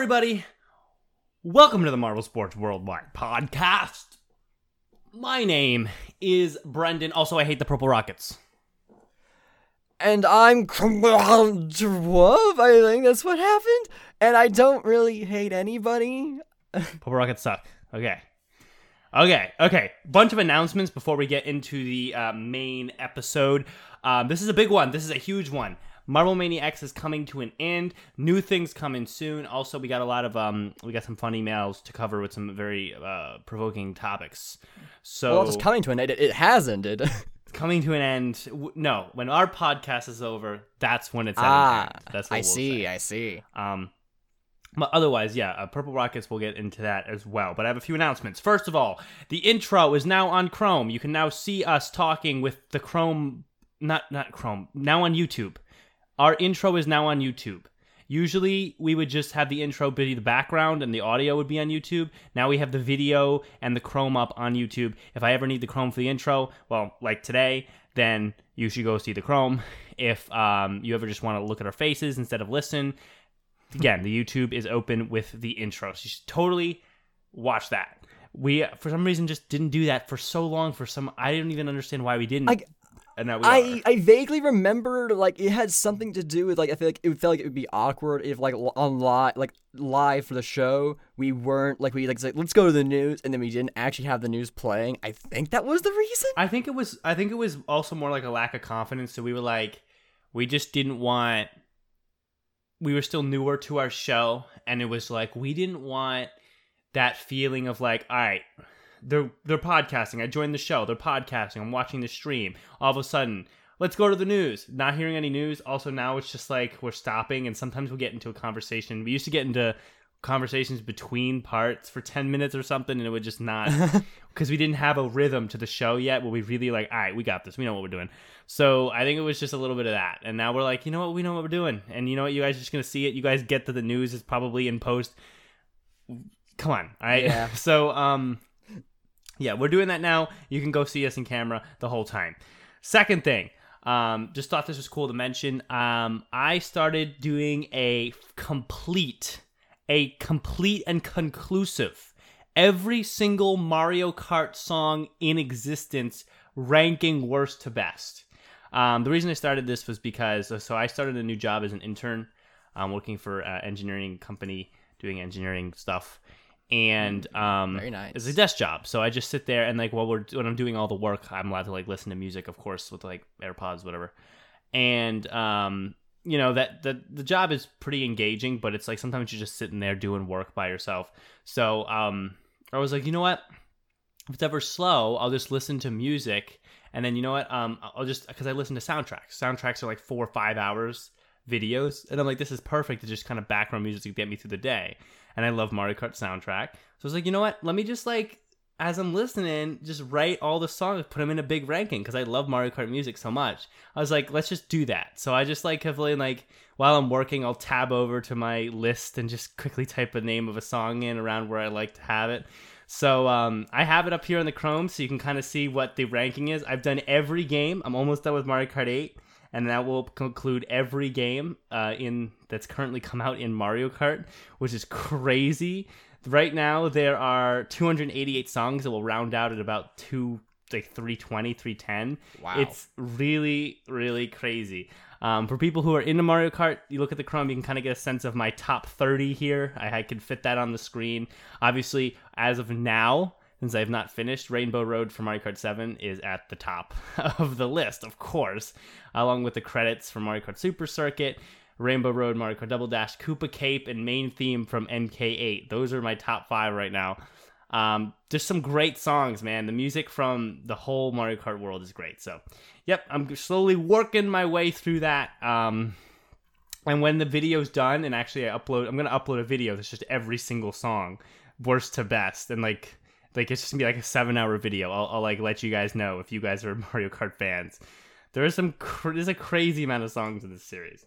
Everybody. Welcome to the Marble Sports Worldwide podcast. My name is Brendan. Also, I hate the Purple Rockets. and I'm Dwarf. I think that's what happened. And I don't really hate anybody. Purple Rockets suck. Okay. Okay, okay. Bunch of announcements before we get into the uh, main episode. Um, this is a big one. This is a huge one. Marble Mania X is coming to an end. New things coming soon. Also, we got a lot of um, we got some fun emails to cover with some very uh, provoking topics. So Well, it's coming to an end. It, it has ended. It's coming to an end. No, when our podcast is over, that's when it's ah. That's what I we'll see. say. I see. Um, but otherwise, yeah, uh, Purple Rockets. We'll get into that as well. But I have a few announcements. First of all, the intro is now on Chrome. You can now see us talking with the Chrome, not not Chrome, now on YouTube. Our intro is now on YouTube. Usually, we would just have the intro be the background and the audio would be on YouTube. Now we have the video and the Chrome up on YouTube. If I ever need the Chrome for the intro, well, like today, then you should go see the Chrome. If um, you ever just want to look at our faces instead of listen, again, the YouTube is open with the intro. So you should totally watch that. We for some reason just didn't do that for so long. For some, I didn't even understand why we didn't. And now we I, are. I vaguely remember like it had something to do with like I feel like it felt like it would be awkward if like on live like live for the show we weren't like we like said let's go to the news and then we didn't actually have the news playing. I think that was the reason. I think it was. I think it was also more like a lack of confidence. So we were like, we just didn't want. We were still newer to our show, and it was like we didn't want that feeling of like, all right, they're they're podcasting. I joined the show. They're podcasting. I'm watching the stream. All of a sudden, let's go to the news. Not hearing any news. Also, now it's just like we're stopping, and sometimes we'll get into a conversation. We used to get into conversations between parts for 10 minutes or something and it would just not because we didn't have a rhythm to the show yet where we really like all right we got this we know what we're doing so i think it was just a little bit of that and now we're like you know what we know what we're doing and you know what you guys are just gonna see it you guys get to the news is probably in post come on all right Yeah. so um yeah we're doing that now you can go see us in camera the whole time second thing um just thought this was cool to mention um i started doing a complete a complete and conclusive every single Mario Kart song in existence ranking worst to best. Um, the reason I started this was because so I started a new job as an intern. Working for an engineering company doing engineering stuff, and um, Very nice. It's a desk job, so I just sit there and like while we're when I'm doing all the work, I'm allowed to like listen to music, of course, with like AirPods, whatever, and um, you know that the the job is pretty engaging, but it's like sometimes you're just sitting there doing work by yourself. So um, I was like, you know what? If it's ever slow, I'll just listen to music, and then you know what? Um, I'll just because I listen to soundtracks. Soundtracks are like four or five hours videos, and I'm like, this is perfect to just kind of background music to get me through the day. And I love Mario Kart soundtrack, so I was like, you know what? Let me just like as I'm listening, just write all the songs, put them in a big ranking because I love Mario Kart music so much. I was like, let's just do that. So I just like have like while I'm working, I'll tab over to my list and just quickly type a name of a song in around where I like to have it. So um, I have it up here in the Chrome, so you can kind of see what the ranking is. I've done every game. I'm almost done with Mario Kart 8, and that will conclude every game uh, in that's currently come out in Mario Kart, which is crazy. Right now, there are 288 songs that will round out at about two, like 320, 310. Wow. It's really, really crazy. Um, for people who are into Mario Kart, you look at the Chrome, you can kind of get a sense of my top 30 here. I, I can fit that on the screen. Obviously, as of now, since I've not finished, Rainbow Road for Mario Kart 7 is at the top of the list, of course, along with the credits for Mario Kart Super Circuit, Rainbow Road, Mario Kart Double Dash, Koopa Cape, and main theme from MK8. Those are my top five right now. Um, just some great songs, man. The music from the whole Mario Kart world is great. So, yep, I'm slowly working my way through that. Um, and when the video's done, and actually I upload, I'm gonna upload a video that's just every single song, worst to best, and like like it's just gonna be like a seven hour video. I'll, I'll like let you guys know if you guys are Mario Kart fans. There is some cr- there's a crazy amount of songs in this series,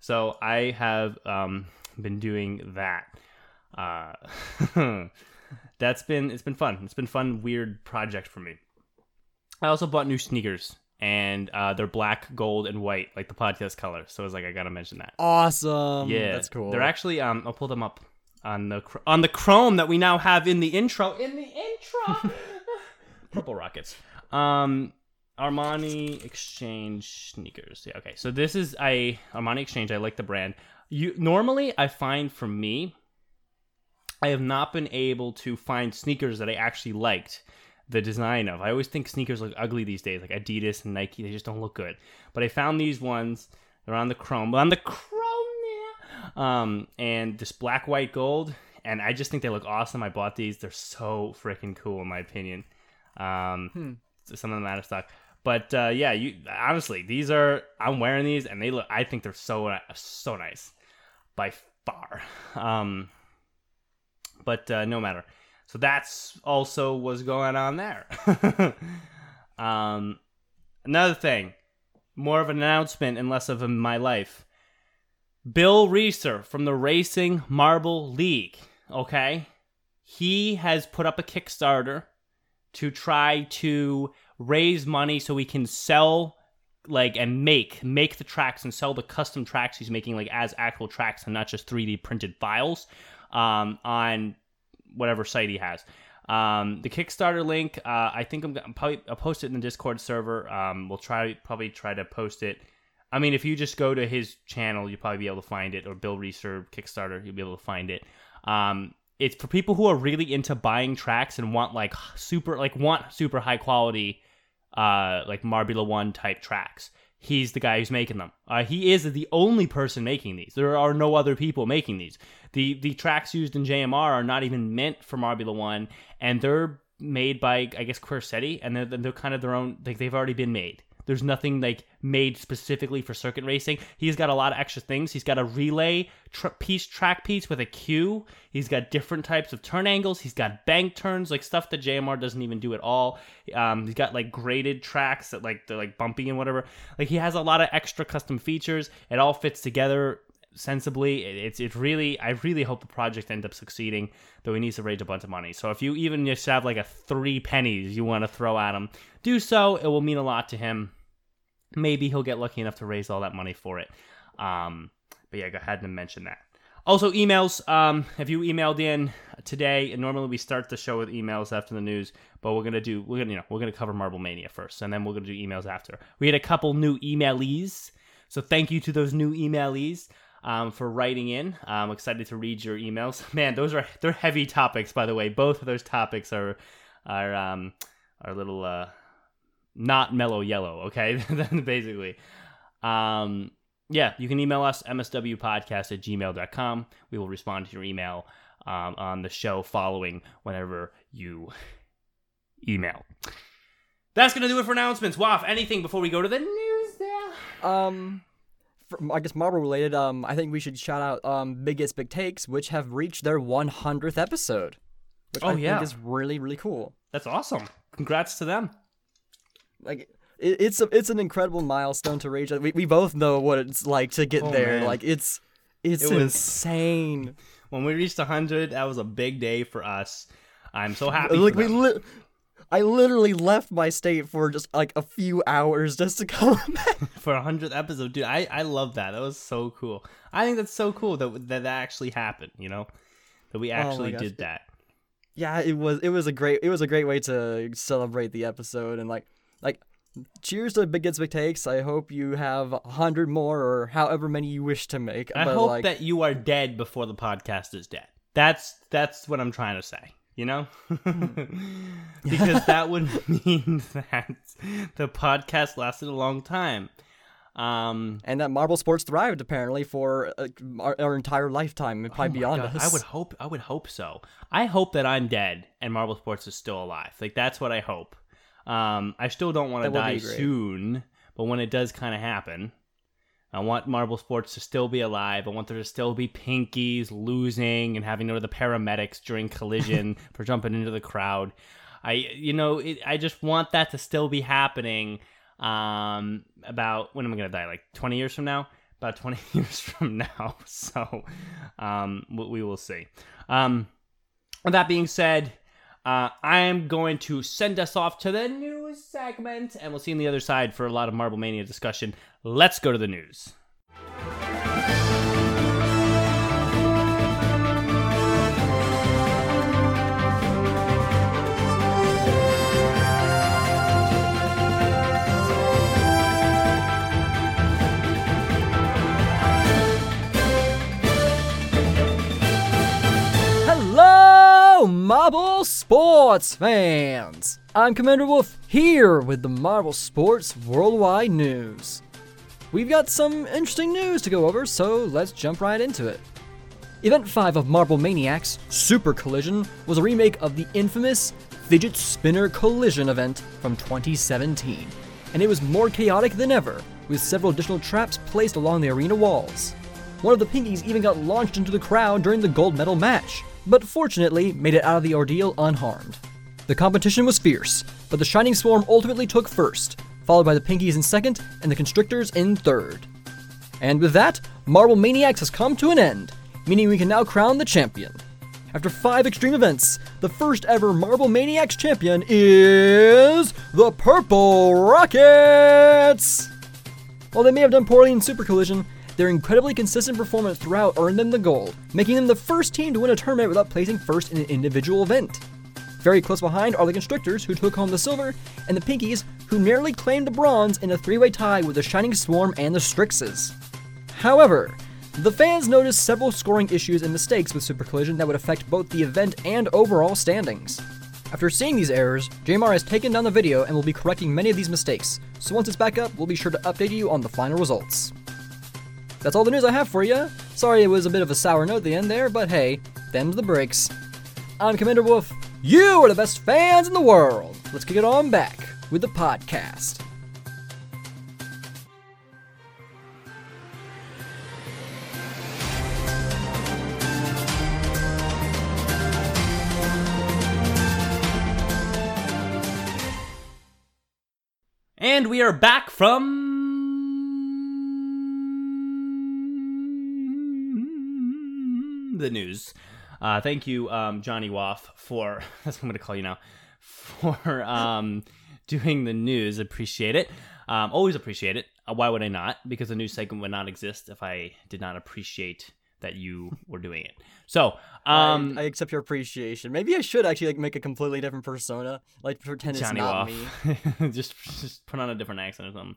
so I have um been doing that. Uh, that's been it's been fun. It's been fun, weird project for me. I also bought new sneakers, and uh, they're black, gold, and white, like the podcast color. So I was like, I gotta mention that. Awesome. Yeah, That's cool. They're actually um, I'll pull them up on the on the Chrome that we now have in the intro. In the intro, Purple Rockets. Um, Armani Exchange sneakers. Yeah, okay. So this is I Armani Exchange. I like the brand. You normally I find for me, I have not been able to find sneakers that I actually liked the design of. I always think sneakers look ugly these days, like Adidas and Nike. They just don't look good. But I found these ones. They're on the Chrome. But on the Chrome. Um, and this black, white, gold. And I just think they look awesome. I bought these. They're so freaking cool, in my opinion. Um, some of them out of stock. But uh, yeah, you honestly, these are I'm wearing these, and they look. I think they're so so nice, by far. Um, but uh, no matter. So that's also what's going on there. um, another thing, more of an announcement and less of a, my life. Bill Reeser from the Racing Marble League. Okay, he has put up a Kickstarter to try to raise money so we can sell like and make make the tracks and sell the custom tracks he's making like as actual tracks and not just 3D printed files um, on whatever site he has. Um, the Kickstarter link, uh, I think I'm, I'm probably I'll post it in the Discord server. Um, we'll try probably try to post it. I mean, if you just go to his channel, you'll probably be able to find it, or Bill Reeser Kickstarter, you'll be able to find it. Um, it's for people who are really into buying tracks and want like super like want super high quality uh like Marbula 1 type tracks. He's the guy who's making them. Uh, he is the only person making these. There are no other people making these. The the tracks used in JMR are not even meant for Marbula 1 and they're made by I guess Corsetti and they're, they're kind of their own like they've already been made. There's nothing like made specifically for circuit racing. He's got a lot of extra things. He's got a relay piece, track piece with a cue. He's got different types of turn angles. He's got bank turns, like stuff that JMR doesn't even do at all. Um, he's got like graded tracks that like they're like bumpy and whatever. Like he has a lot of extra custom features. It all fits together sensibly. It's it really. I really hope the project ends up succeeding. Though he needs to raise a bunch of money. So if you even just have like a three pennies you want to throw at him, do so. It will mean a lot to him. Maybe he'll get lucky enough to raise all that money for it. Um, but yeah, go ahead and mention that. Also, emails. Um, if you emailed in today, and normally we start the show with emails after the news, but we're gonna do we're gonna you know we're gonna cover Marble Mania first, and then we're gonna do emails after. We had a couple new emailees, so thank you to those new emailees um, for writing in. I'm excited to read your emails. Man, those are they're heavy topics, by the way. Both of those topics are are um are little uh not mellow yellow. Okay, basically. Um, yeah, you can email us mswpodcast at gmail.com. We will respond to your email um, on the show following whenever you email. That's gonna do it for announcements. Waff, anything before we go to the news there? Um, I guess Marvel related. Um, I think we should shout out um Biggest Big Takes, which have reached their 100th episode. Which Oh, I yeah. think is really really cool. That's awesome. Congrats to them. Like it, it's a, it's an incredible milestone to reach. We we both know what it's like to get Oh, there. man. Like it's it's It was- insane. When we reached 100, that was a big day for us. I'm so happy. like we li- I literally left my state for just like a few hours just to come back. for a hundredth episode, dude. I I love that. That was so cool. I think that's so cool that that, that actually happened. You know, that we oh actually gosh. did that. yeah, it was it was a great it was a great way to celebrate the episode and like like cheers to Big Gets Big Takes. I hope you have a hundred more or however many you wish to make. I hope like, that you are dead before the podcast is dead. That's that's what I'm trying to say. You know, because that would mean that the podcast lasted a long time. Um, and that Marble Sports thrived apparently for uh, our, our entire lifetime and probably Oh beyond God, us. I would hope. I would hope so. I hope that I'm dead and Marble Sports is still alive. Like that's what I hope. Um, I still don't want to die soon, but when it does kind of happen, I want Marble Sports to still be alive. I want there to still be pinkies losing and having to go to the paramedics during collision for jumping into the crowd. I, you know, it, I just want that to still be happening. Um, about when am I gonna die? Like 20 years from now? About 20 years from now. So, um, we, we will see. Um, with that being said, uh, I am going to send us off to the news segment, and we'll see you on the other side for a lot of Marble Mania discussion. Let's go to the news. Hello, Marble Sports fans! I'm Commander Wolf here with the Marble Sports Worldwide News. We've got some interesting news to go over, so let's jump right into it. Event 5 of Marble Maniacs, Super Collision, was a remake of the infamous Fidget Spinner Collision event from 2017, and it was more chaotic than ever, with several additional traps placed along the arena walls. One of the Pinkies even got launched into the crowd during the gold medal match, but fortunately made it out of the ordeal unharmed. The competition was fierce, but the Shining Swarm ultimately took first, followed by the Pinkies in second and the Constrictors in third. And with that, Marble Maniacs has come to an end, meaning we can now crown the champion. After five extreme events, the first ever Marble Maniacs champion is the Purple Rockets! While they may have done poorly in Super Collision, their incredibly consistent performance throughout earned them the gold, making them the first team to win a tournament without placing first in an individual event. Very close behind are the Constrictors, who took home the silver, and the Pinkies, who nearly claimed the bronze in a three way tie with the Shining Swarm and the Strixes. However, the fans noticed several scoring issues and mistakes with Super Collision that would affect both the event and overall standings. After seeing these errors, JMR has taken down the video and will be correcting many of these mistakes, so once it's back up, we'll be sure to update you on the final results. That's all the news I have for you. Sorry it was a bit of a sour note at the end there, but hey, them's the breaks. I'm Commander Wolf. You are the best fans in the world. Let's kick it on back with the podcast. And we are back from the news. Uh, thank you, um, Johnny Waff, for that's what I'm going to call you now, for um, doing the news. Appreciate it. Um, always appreciate it. Uh, why would I not? Because the news segment would not exist if I did not appreciate that you were doing it. So, um, I, I accept your appreciation. Maybe I should actually like make a completely different persona, like pretend Johnny it's not Waff, me. just just put on a different accent or something.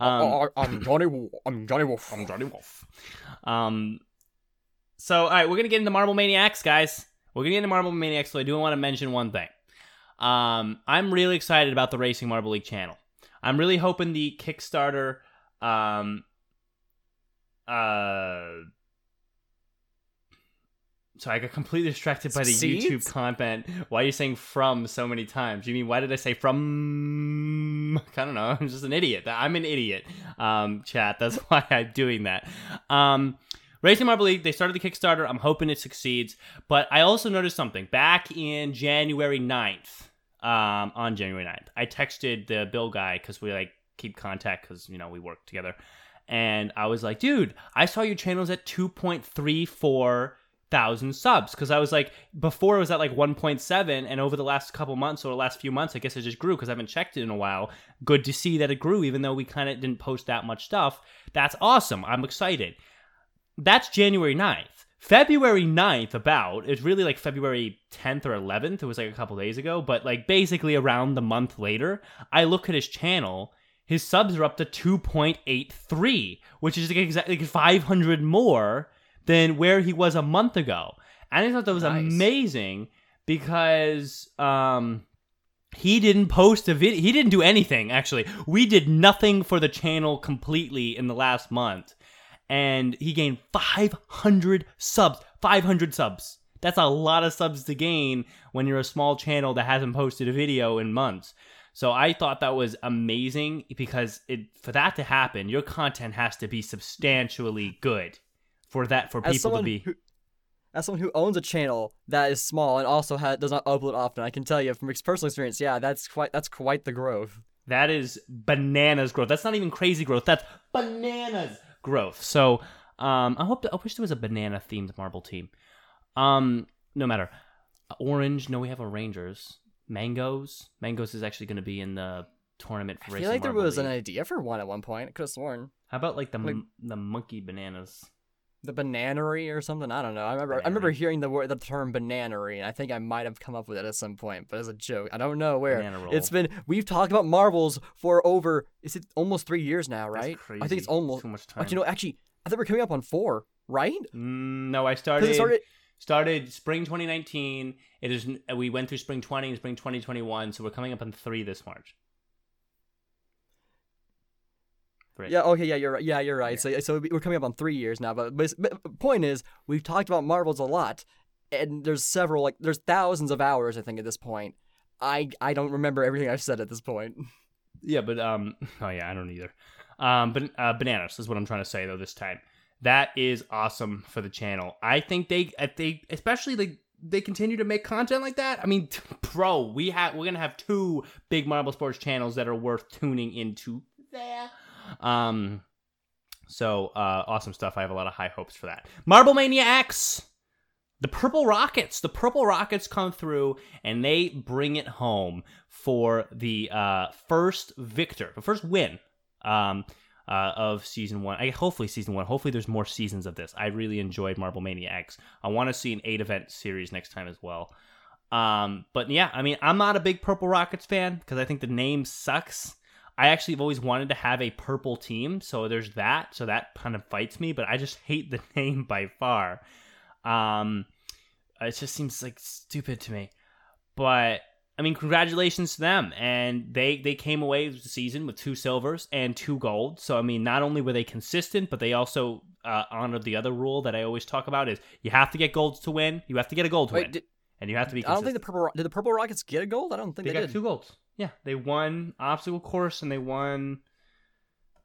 Um, I'm Johnny. Wo- I'm Johnny Wolf. I'm Johnny Wolf. Um, so all right, we're gonna get into Marble Maniacs, guys. We're gonna get into Marble Maniacs. So I do want to mention one thing. Um, I'm really excited about the Racing Marble League channel. I'm really hoping the Kickstarter, um, uh. So I got completely distracted by the Succeeds? YouTube content. Why are you saying from so many times? You mean why did I say from? I don't know. I'm just an idiot. I'm an idiot. Um, chat. That's why I'm doing that. Um, Racing Marble League. They started the Kickstarter. I'm hoping it succeeds. But I also noticed something back in January 9th. Um, on January 9th, I texted the Bill guy because we like keep contact because you know we work together, and I was like, dude, I saw your channel's at 2.34 thousand subs because I was like before it was at like 1.7 and over the last couple months or the last few months I guess it just grew because I haven't checked it in a while. Good to see that it grew even though we kind of didn't post that much stuff. That's awesome. I'm excited. That's January 9th. February 9th about it's really like February 10th or 11th. It was like a couple days ago, but like basically around the month later, I look at his channel his subs are up to 2.83, which is like exactly like 500 more than where he was a month ago. And I thought that was Nice. amazing because um he didn't post a video. He didn't do anything actually. We did nothing for the channel completely in the last month. And he gained 500 subs. 500 subs. That's a lot of subs to gain when you're a small channel that hasn't posted a video in months. So I thought that was amazing because it for that to happen, your content has to be substantially good for that for As people to be. who, as someone who owns a channel that is small and also ha- does not upload often, I can tell you from personal experience, yeah, that's quite that's quite the growth. That is bananas growth. That's not even crazy growth. That's bananas growth. So um, I hope I wish there was a banana themed marble team. Um, no matter. Orange. No, we have a Rangers. Mangoes. Mangoes is actually going to be in the tournament for I feel like there was an idea for one at one point. I could have sworn How about like the like- m- the monkey bananas? The bananery or something. I don't know. I remember I remember hearing the word the term bananery, and I think I might have come up with it at some point, but as a joke. I don't know where. Banana roll. It's been we've talked about marbles for over is it almost three years now, right? crazy. I think it's almost. too much time. Actually, no, actually, I think we're coming up on four, right? Mm, no, I started it started. started spring 2019. It is we went through spring 20 and spring 2021, so we're coming up on three this March. Three. Yeah. Okay. Yeah. You're right. Yeah. You're right. So so we're coming up on three years now. But, but, but point is, we've talked about Marvels a lot, and there's several like there's thousands of hours I think at this point. I I don't remember everything I've said at this point. Yeah, but um, oh yeah, I don't either. Um, but uh, bananas is what I'm trying to say though. This time, that is awesome for the channel. I think they, if they, especially like they continue to make content like that. I mean, bro, we have we're gonna have two big Marble Sports channels that are worth tuning into. There, um, so uh, awesome stuff. I have a lot of high hopes for that. Marble Mania X. The Purple Rockets. The Purple Rockets come through and they bring it home for the uh, first victor, the first win um, uh, of season one. I hopefully season one. Hopefully there's more seasons of this. I really enjoyed Marble Mania X. I want to see an eight event series next time as well. Um, but yeah, I mean, I'm not a big Purple Rockets fan because I think the name sucks. I actually have always wanted to have a purple team, so there's that. So that kind of fights me, but I just hate the name by far. Um, it just seems like stupid to me. But I mean, congratulations to them, and they they came away with the season with two silvers and two gold. So I mean, not only were they consistent, but they also uh, honored the other rule that I always talk about: is you have to get golds to win. You have to get a gold to Wait, win, did, and you have to be. I don't think the purple did the purple rockets get a gold. I don't think they they, got did. two golds. Yeah, they won obstacle course and they won.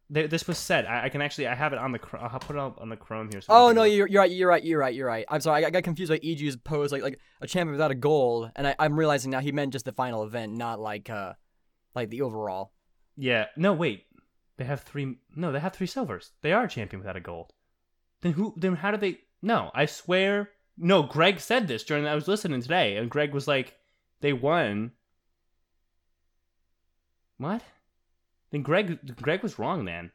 They, this was said. I, I can actually. I have it on the. I'll put it up on the Chrome here. So Oh no, you're, you're right. You're right. You're right. You're right. I'm sorry. I, I got confused by EG's pose, like like a champion without a gold, and I, I'm realizing now he meant just the final event, not like uh, like the overall. Yeah. No, wait. They have three. No, they have three silvers. They are a champion without a gold. Then who? Then how do they? No, I swear. No, Greg said this during. I was listening today, and Greg was like, "They won." What? Then Greg. Greg was wrong then.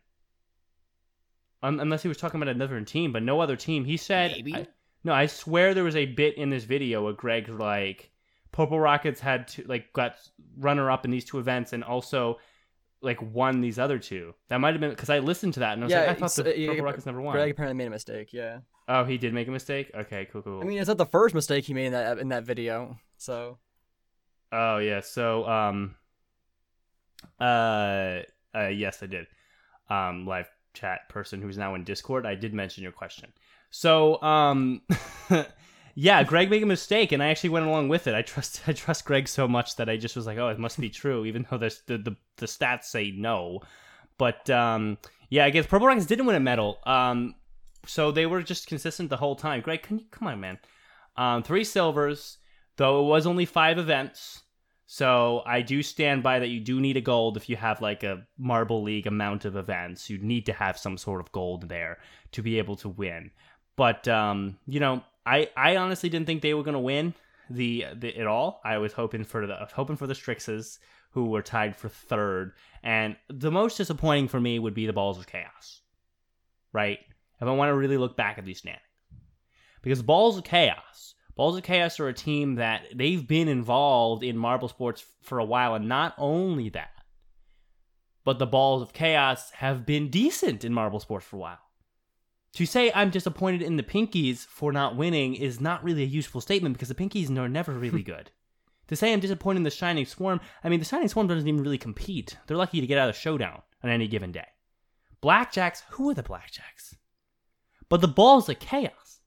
Un- unless he was talking about another team, but no other team. He said. Maybe. I- no, I swear there was a bit in this video where Greg's like, Purple Rockets had to like got runner up in these two events and also like won these other two. That might have been because I listened to that and I was Yeah, like, I thought the uh, Purple Rockets never won. Greg apparently made a mistake. Yeah. Oh, he did make a mistake. Okay, cool, cool. I mean, it's not the first mistake he made in that in that video. So oh yeah. So um, uh, uh, yes, I did. Um, live chat person who's now in Discord. I did mention your question. So um, yeah, Greg made a mistake, and I actually went along with it. I trust I trust Greg so much that I just was like, oh, it must be true, even though the the, the stats say no. But um, yeah, I guess Purple Rockets didn't win a medal. Um, so they were just consistent the whole time. Greg, can you come on, man? Um, three silvers, though it was only five events. So I do stand by that you do need a gold if you have like a Marble League amount of events. You need to have some sort of gold there to be able to win. But um, you know, I I honestly didn't think they were gonna win the, the it all. I was hoping for the hoping for the Strixes who were tied for third. And the most disappointing for me would be the Balls of Chaos. Right? If I want to really look back at these standings. Because Balls of Chaos, Balls of Chaos are a team that they've been involved in marble sports for a while, and not only that, but the Balls of Chaos have been decent in marble sports for a while. To say I'm disappointed in the Pinkies for not winning is not really a useful statement because the Pinkies are never hmm. really good. to say I'm disappointed in the Shining Swarm, I mean, the Shining Swarm doesn't even really compete. They're lucky to get out of the showdown on any given day. Blackjacks, who are the Blackjacks? But the Balls of Chaos.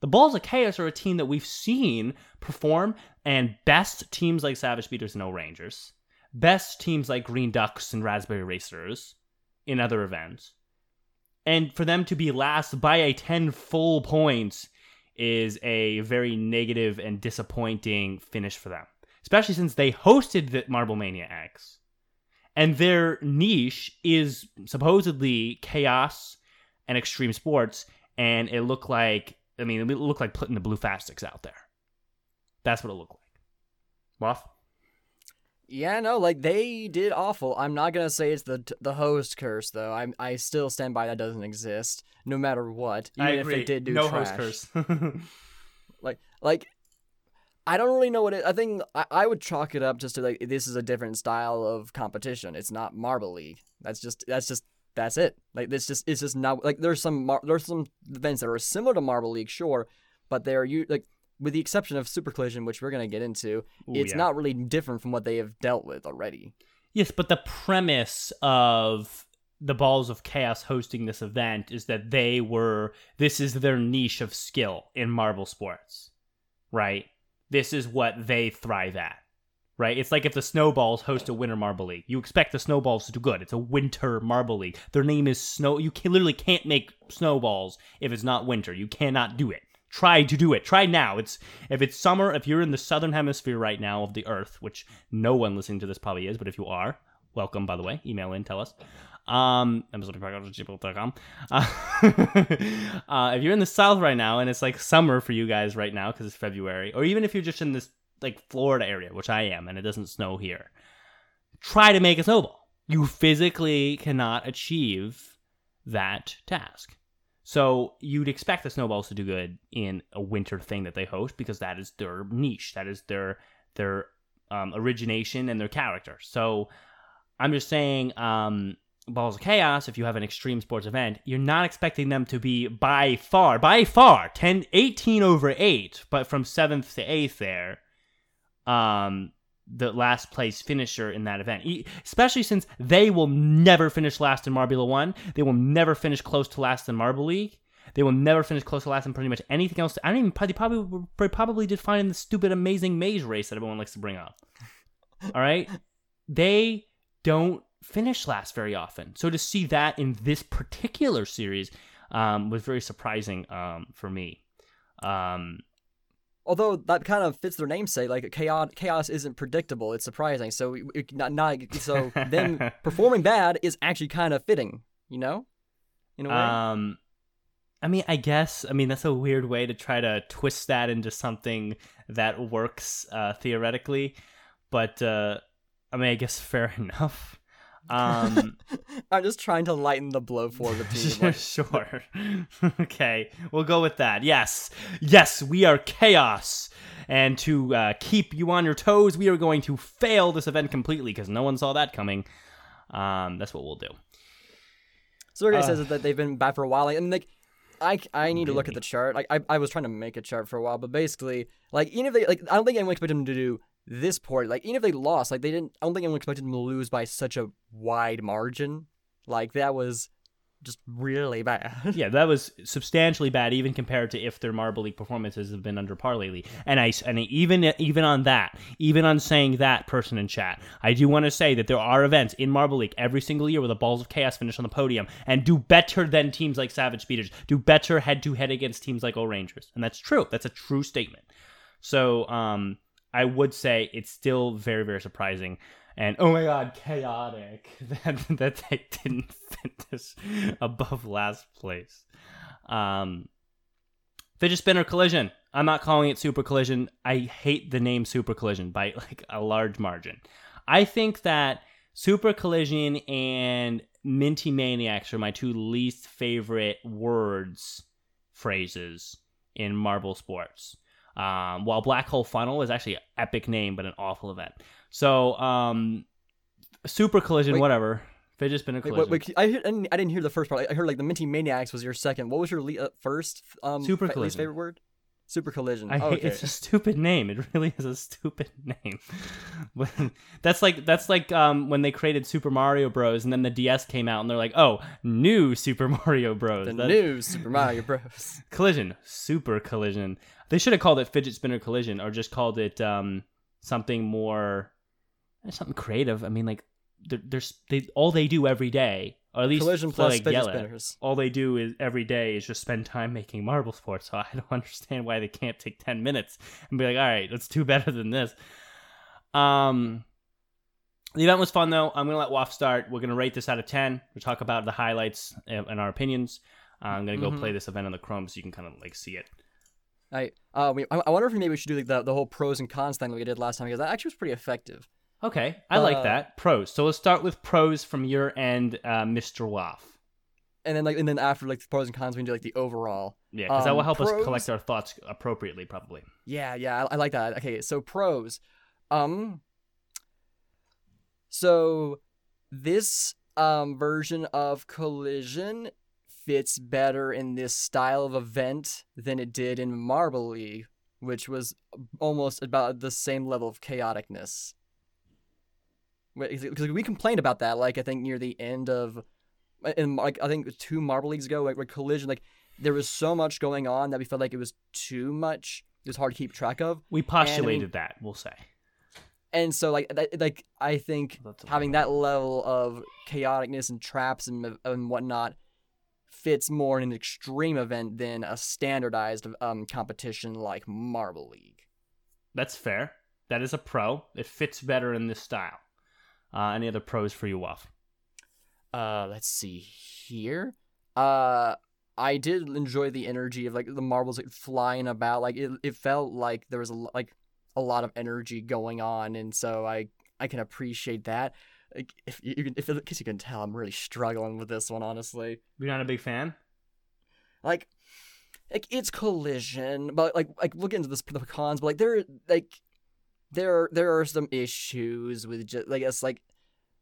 The Balls of Chaos are a team that we've seen perform, and best teams like Savage Speeders and No Rangers, best teams like Green Ducks and Raspberry Racers in other events. And for them to be last by a 10 full points is a very negative and disappointing finish for them, especially since they hosted the Marble Mania X. And their niche is supposedly chaos and extreme sports, and it looked like I mean, it looked like putting the blue fastics out there. That's what it looked like. Waff? Yeah, no, like they did awful. I'm not gonna say it's the the host curse though. I I still stand by that doesn't exist, no matter what. Even I if agree. they did do no trash. host curse. like like I don't really know what it. I think I, I would chalk it up just to like this is a different style of competition. It's not Marble League. That's just that's just that's it. Like this just it's just not like there's some mar- there's some events that are similar to Marble League, sure, but they're you like with the exception of Super Collision, which we're gonna get into. Ooh, it's yeah. not really different from what they have dealt with already. Yes, but the premise of the Balls of Chaos hosting this event is that they were this is their niche of skill in marble sports. Right? This is what they thrive at. Right? It's like if the Snowballs host a winter marble league. You expect the Snowballs to do good. It's a winter marble league. Their name is Snow you can, literally can't make snowballs if it's not winter. You cannot do it. Try to do it. Try now. It's if it's summer, if you're in the southern hemisphere right now of the earth, which no one listening to this probably is, but if you are, welcome by the way. Email in, tell us. Um, uh, if you're in the south right now and it's like summer for you guys right now because it's February, or even if you're just in this like Florida area, which I am, and it doesn't snow here, try to make a snowball. You physically cannot achieve that task. So you'd expect the snowballs to do good in a winter thing that they host because that is their niche, that is their their um, origination and their character. So I'm just saying, um, Balls of Chaos, if you have an extreme sports event, you're not expecting them to be by far, by far, 10, 18 over 8, but from 7th to 8th there, um, the last place finisher in that event. Especially since they will never finish last in Marbula 1. They will never finish close to last in Marble League. They will never finish close to last in pretty much anything else. I don't even, probably, they probably did fine in the stupid amazing maze race that everyone likes to bring up. All right? They don't finish last very often. So to see that in this particular series um, was very surprising um, for me. Um, Although that kind of fits their namesake, like chaos, chaos isn't predictable. It's surprising. So we- not, not so them performing bad is actually kind of fitting. You know, in a way. Um, I mean, I guess. I mean, that's a weird way to try to twist that into something that works uh, theoretically, but uh, I mean, I guess fair enough. Um, I'm just trying to lighten the blow for the team. sure. okay, we'll go with that. Yes, yes, we are chaos. And to uh, keep you on your toes, we are going to fail this event completely because no one saw that coming. Um, that's what we'll do. Sergey Uh, says that they've been bad for a while, and like, I I need to look at the chart. Like, I I was trying to make a chart for a while, but basically, like, even if they like, I don't think anyone expected them to do this poor. Like, even if they lost, like, they didn't. I don't think anyone expected them to lose by such a wide margin. Like, that was just really bad. Yeah, that was substantially bad, even compared to if their Marble League performances have been under par lately. And I and even even on that, even on saying that, person in chat, I do want to say that there are events in Marble League every single year where the Balls of Chaos finish on the podium and do better than teams like Savage Speeders, do better head to head against teams like O'rangers, and that's true. That's a true statement. So, um, I would say it's still very very surprising. And oh my god, chaotic that that they didn't finish above last place. Um, fidget spinner collision. I'm not calling it super collision. I hate the name super collision by like a large margin. I think that super collision and minty maniacs are my two least favorite words phrases in marble sports. Um, while black hole funnel is actually an epic name but an awful event. So um, super collision, Wait. whatever. Fidget spinner Wait, collision. wait, wait, I, heard, I didn't I didn't hear the first part. I heard like the Minty Maniacs was your second. What was your le- uh, first? Um, Super fa- least collision. favorite word? Super collision. I oh, hate, okay. it's a stupid name. It really is a stupid name. That's like that's like um, when they created Super Mario Bros. and then the DS came out and they're like, oh, new Super Mario Bros. the That- new Super Mario Bros. collision, Super Collision. They should have called it Fidget Spinner Collision or just called it um, something more. Something creative. I mean, like they're, they're they all they do every day, or at least Collision for, plus like, fidget spinners. all they do is every day is just spend time making marble sports. So I don't understand why they can't take ten minutes and be like, all right, let's do better than this. Um, the event was fun though. I'm gonna let Waff start. We're gonna rate this out of ten. We'll talk about the highlights and our opinions. Uh, I'm gonna go Mhm. play this event on the Chrome so you can kind of like see it. I uh, we, I I wonder if maybe we should do like the, the whole pros and cons thing like we did last time because that actually was pretty effective. Okay, I like Uh, that. Pros. So let's start with pros from your end, uh, Mr. Waff. And then like and then after like the pros and cons, we can do like the overall. Yeah, because that Um, will help us collect our thoughts appropriately, probably. Yeah, yeah, I, I like that. Okay, so pros. Um so this um version of Collision fits better in this style of event than it did in Marble League, which was almost about the same level of chaoticness. Because we complained about that, like I think near the end of, in like I think two Marble Leagues ago, like with Collision, like there was so much going on that we felt like it was too much. It was hard to keep track of. We postulated that, we'll say. and so like that, like I think having that level of chaoticness and traps and and whatnot fits more in an extreme event than a standardized um competition like Marble League. That's fair. That is a pro. It fits better in this style. Uh, any other pros for you, Waff? Uh, let's see here. Uh, I did enjoy the energy of like the marbles like, flying about. Like it, it felt like there was a, like a lot of energy going on, and so I I can appreciate that. Like, if you can, if in case you can tell, I'm really struggling with this one, honestly. You're not a big fan? Like, like it's collision, but like like look into this the cons, but like there like there there are some issues with just like it's like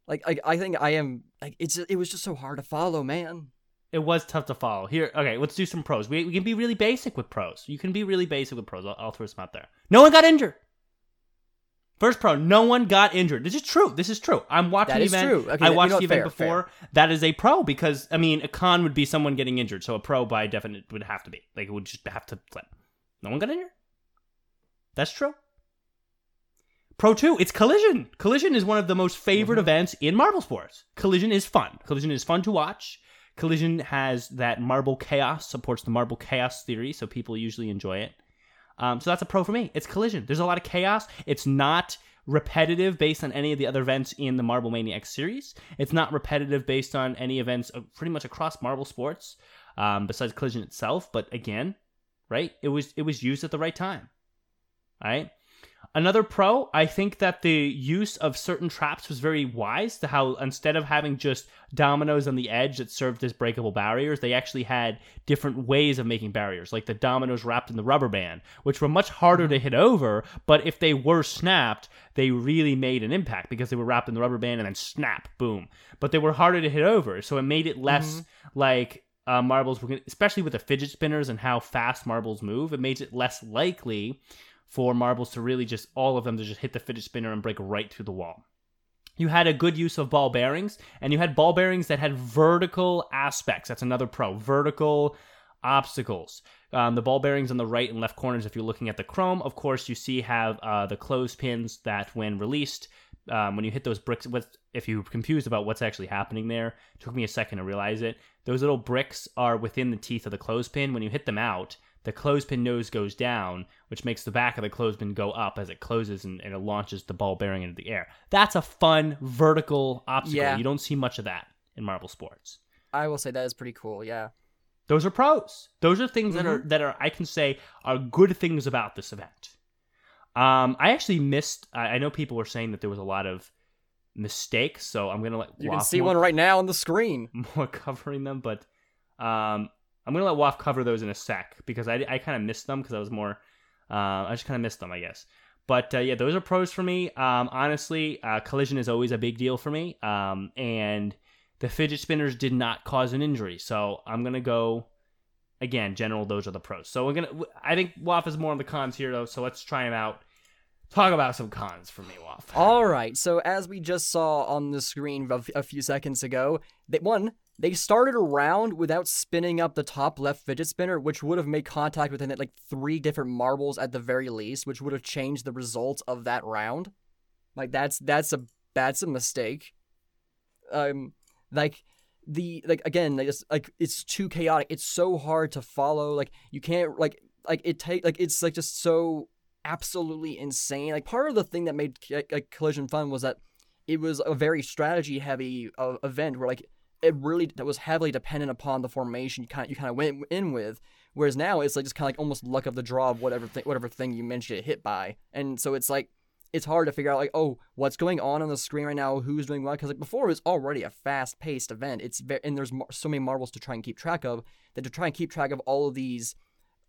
like I I think I am like it's it was just so hard to follow, man. It was tough to follow. Here, okay, let's do some pros. We, we can be really basic with pros. You can be really basic with pros. I'll, I'll throw some out there. No one got injured. First pro, no one got injured. This is true. This is true. I'm watching the event. true. Okay, I that- you watched know the what? event Fair, before. That is a pro because I mean, a con would be someone getting injured. So a pro by definite would have to be like it would just have to flip. No one got injured. That's true. Pro 2, it's Collision. Collision is one of the most favorite Mhm. events in Marble Sports. Collision is fun. Collision is fun to watch. Collision has that marble chaos, supports the marble chaos theory, so people usually enjoy it. Um, so that's a pro for me. It's Collision. There's a lot of chaos. It's not repetitive based on any of the other events in the Marble Maniac series. It's not repetitive based on any events uh, pretty much across Marble Sports, um, besides Collision itself. But again, right? It was it was used at the right time. All right. Another pro, I think that the use of certain traps was very wise to how instead of having just dominoes on the edge that served as breakable barriers, they actually had different ways of making barriers, like the dominoes wrapped in the rubber band, which were much harder to hit over, but if they were snapped, they really made an impact because they were wrapped in the rubber band and then snap, boom. But they were harder to hit over, so it made it less like uh, marbles, especially with the fidget spinners and how fast marbles move, it makes it less likely for marbles to really just all of them to just hit the fidget spinner and break right through the wall. You had a good use of ball bearings, and you had ball bearings that had vertical aspects. That's another pro. Vertical obstacles. Um, the ball bearings on the right and left corners, if you're looking at the chrome, of course, you see have uh, the clothespins that, when released, um, when you hit those bricks, if you're confused about what's actually happening there, took me a second to realize it. Those little bricks are within the teeth of the clothespin. When you hit them out, the clothespin nose goes down, which makes the back of the clothespin go up as it closes and, and it launches the ball bearing into the air. That's a fun vertical obstacle. Yeah. You don't see much of that in marble sports. I will say that is pretty cool. Yeah. Those are pros. Those are things that are Mm-hmm. that are I can say are good things about this event. Um, I actually missed. I, I know people were saying that there was a lot of mistakes, so I'm gonna let You can see one right now on the screen. more covering them, but um, I'm gonna let Waff cover those in a sec because I, I kind of missed them because I was more. Uh, I just kind of missed them, I guess. But uh, yeah, those are pros for me. Um, honestly, uh, collision is always a big deal for me. Um, and the fidget spinners did not cause an injury, so I'm gonna go. Again, general, those are the pros. So we're gonna. I think Waff is more on the cons here, though. So let's try him out. Talk about some cons for me, Waff. All right. So as we just saw on the screen a few seconds ago, they one they started a round without spinning up the top left fidget spinner, which would have made contact within it like three different marbles at the very least, which would have changed the results of that round. Like that's that's a that's a mistake. Um, like the like again, like it's like it's too chaotic. It's so hard to follow. Like you can't like like it take like it's like just so absolutely insane. Like part of the thing that made like Collision fun was that it was a very strategy heavy uh, event where like it really that was heavily dependent upon the formation you kind of, you kind of went in with. Whereas now it's like just kind of like almost luck of the draw of whatever thing whatever thing you managed to hit by, and so it's like it's hard to figure out like oh what's going on on the screen right now who's doing what because like before it was already a fast paced event it's very and there's so many marbles to try and keep track of that to try and keep track of all of these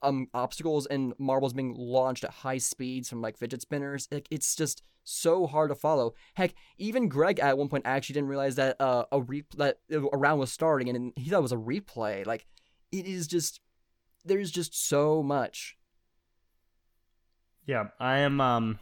um obstacles and marbles being launched at high speeds from like fidget spinners like it's just so hard to follow. Heck even greg at one point actually didn't realize that uh a re- that a round was starting and he thought it was a replay. Like it is just there's just so much. Yeah i am um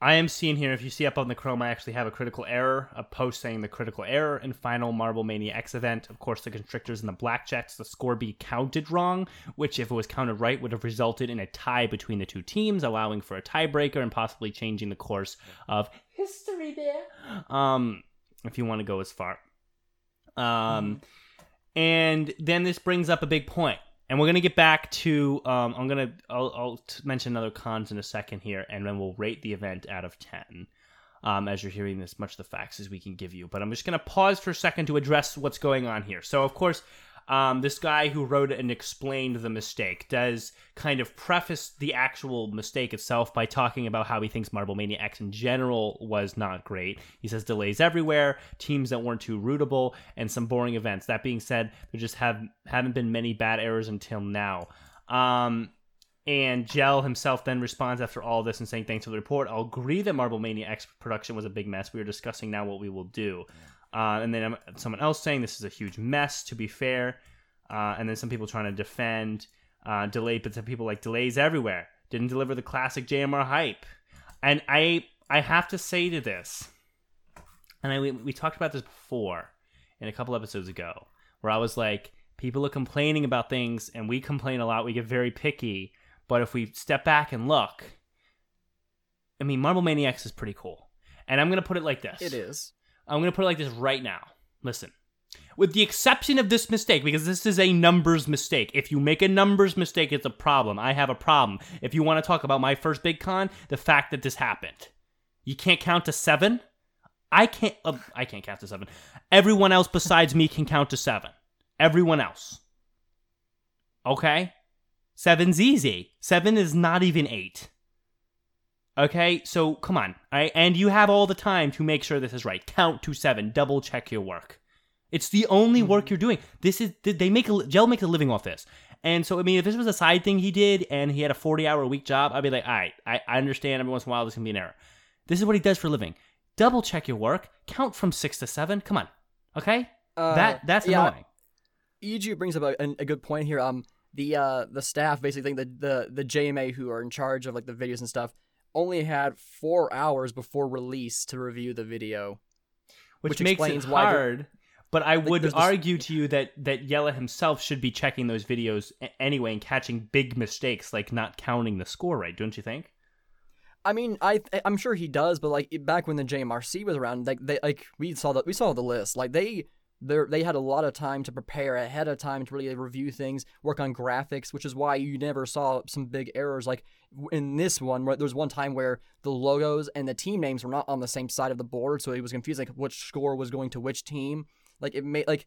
I am seeing here, if you see up on the Chrome, I actually have a critical error, a post saying the critical error in final Marble Mania X event. Of course, the constrictors and the blackjacks, the score be counted wrong, which, if it was counted right, would have resulted in a tie between the two teams, allowing for a tiebreaker and possibly changing the course of history there. Um, if you want to go as far. Um, and then this brings up a big point and we're gonna get back to um, i'm gonna I'll, I'll mention another cons in a second here and then we'll rate the event out of 10 um, as you're hearing as much of the facts as we can give you. But i'm just gonna pause for a second to address what's going on here. So of course um, this guy who wrote and explained the mistake does kind of preface the actual mistake itself by talking about how he thinks Marble Mania X in general was not great. He says delays everywhere, teams that weren't too rootable, and some boring events. That being said, there just have haven't been many bad errors until now. Um, and Jelle himself then responds after all this and saying, Thanks for the report. I'll agree that Marble Mania X production was a big mess. We are discussing now what we will do. Uh, and then um, someone else saying this is a huge mess, to be fair. Uh, and then some people trying to defend uh, delay, but some people like delays everywhere. Didn't deliver the classic JMR hype. And I I have to say to this, and I, we, we talked about this before in a couple episodes ago, where I was like, people are complaining about things, and we complain a lot. We get very picky. But if we step back and look, I mean, Marble Mania X is pretty cool. And I'm going to put it like this. it is I'm going to put it like this right now. Listen. With the exception of this mistake, because this is a numbers mistake. If you make a numbers mistake, it's a problem. I have a problem. If you want to talk about my first big con, the fact that this happened. You can't count to seven? I can't. Uh, I can't count to seven. Everyone else besides me can count to seven. Everyone else. Okay? Seven's easy. Seven is not even eight. Okay, so come on, right? And you have all the time to make sure this is right. Count to seven. Double check your work. It's the only work Mm-hmm. you're doing. This is they make a Jelle makes a living off this. And so I mean, if this was a side thing he did and he had a 40 hour a week job, I'd be like, all right, I, I understand every once in a while this can be an error. This is what he does for a living. Double check your work. Count from six to seven. Come on, okay? Uh, that that's yeah, annoying. EG brings up a, a good point here. Um, the uh the staff basically think that the the JMA who are in charge of like the videos and stuff only had four hours before release to review the video. which, which makes it why hard. But I would this- argue to you that that Jelle himself should be checking those videos anyway and catching big mistakes like not counting the score right, don't you think? I mean, I I'm sure he does, but like back when the JMRC was around, like they like we saw the we saw the list. Like they they they had a lot of time to prepare ahead of time to really review things, work on graphics, which is why you never saw some big errors. Like in this one, where there was one time where the logos and the team names were not on the same side of the board, so it was confusing like which score was going to which team. Like it made like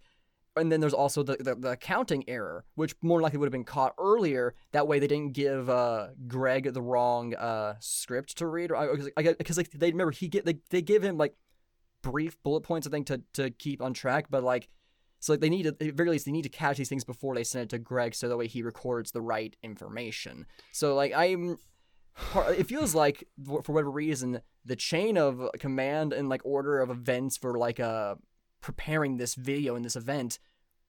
and then there's also the, the, the counting error, which more likely would have been caught earlier. That way, they didn't give uh, Greg the wrong uh, script to read. or I Because like they remember he get they, they give him like brief bullet points, I think, to, to keep on track. But like, so like they need to, at very least they need to catch these things before they send it to Greg, so that way he records the right information. So like I'm. It feels like, for whatever reason, the chain of command and like order of events for like uh preparing this video and this event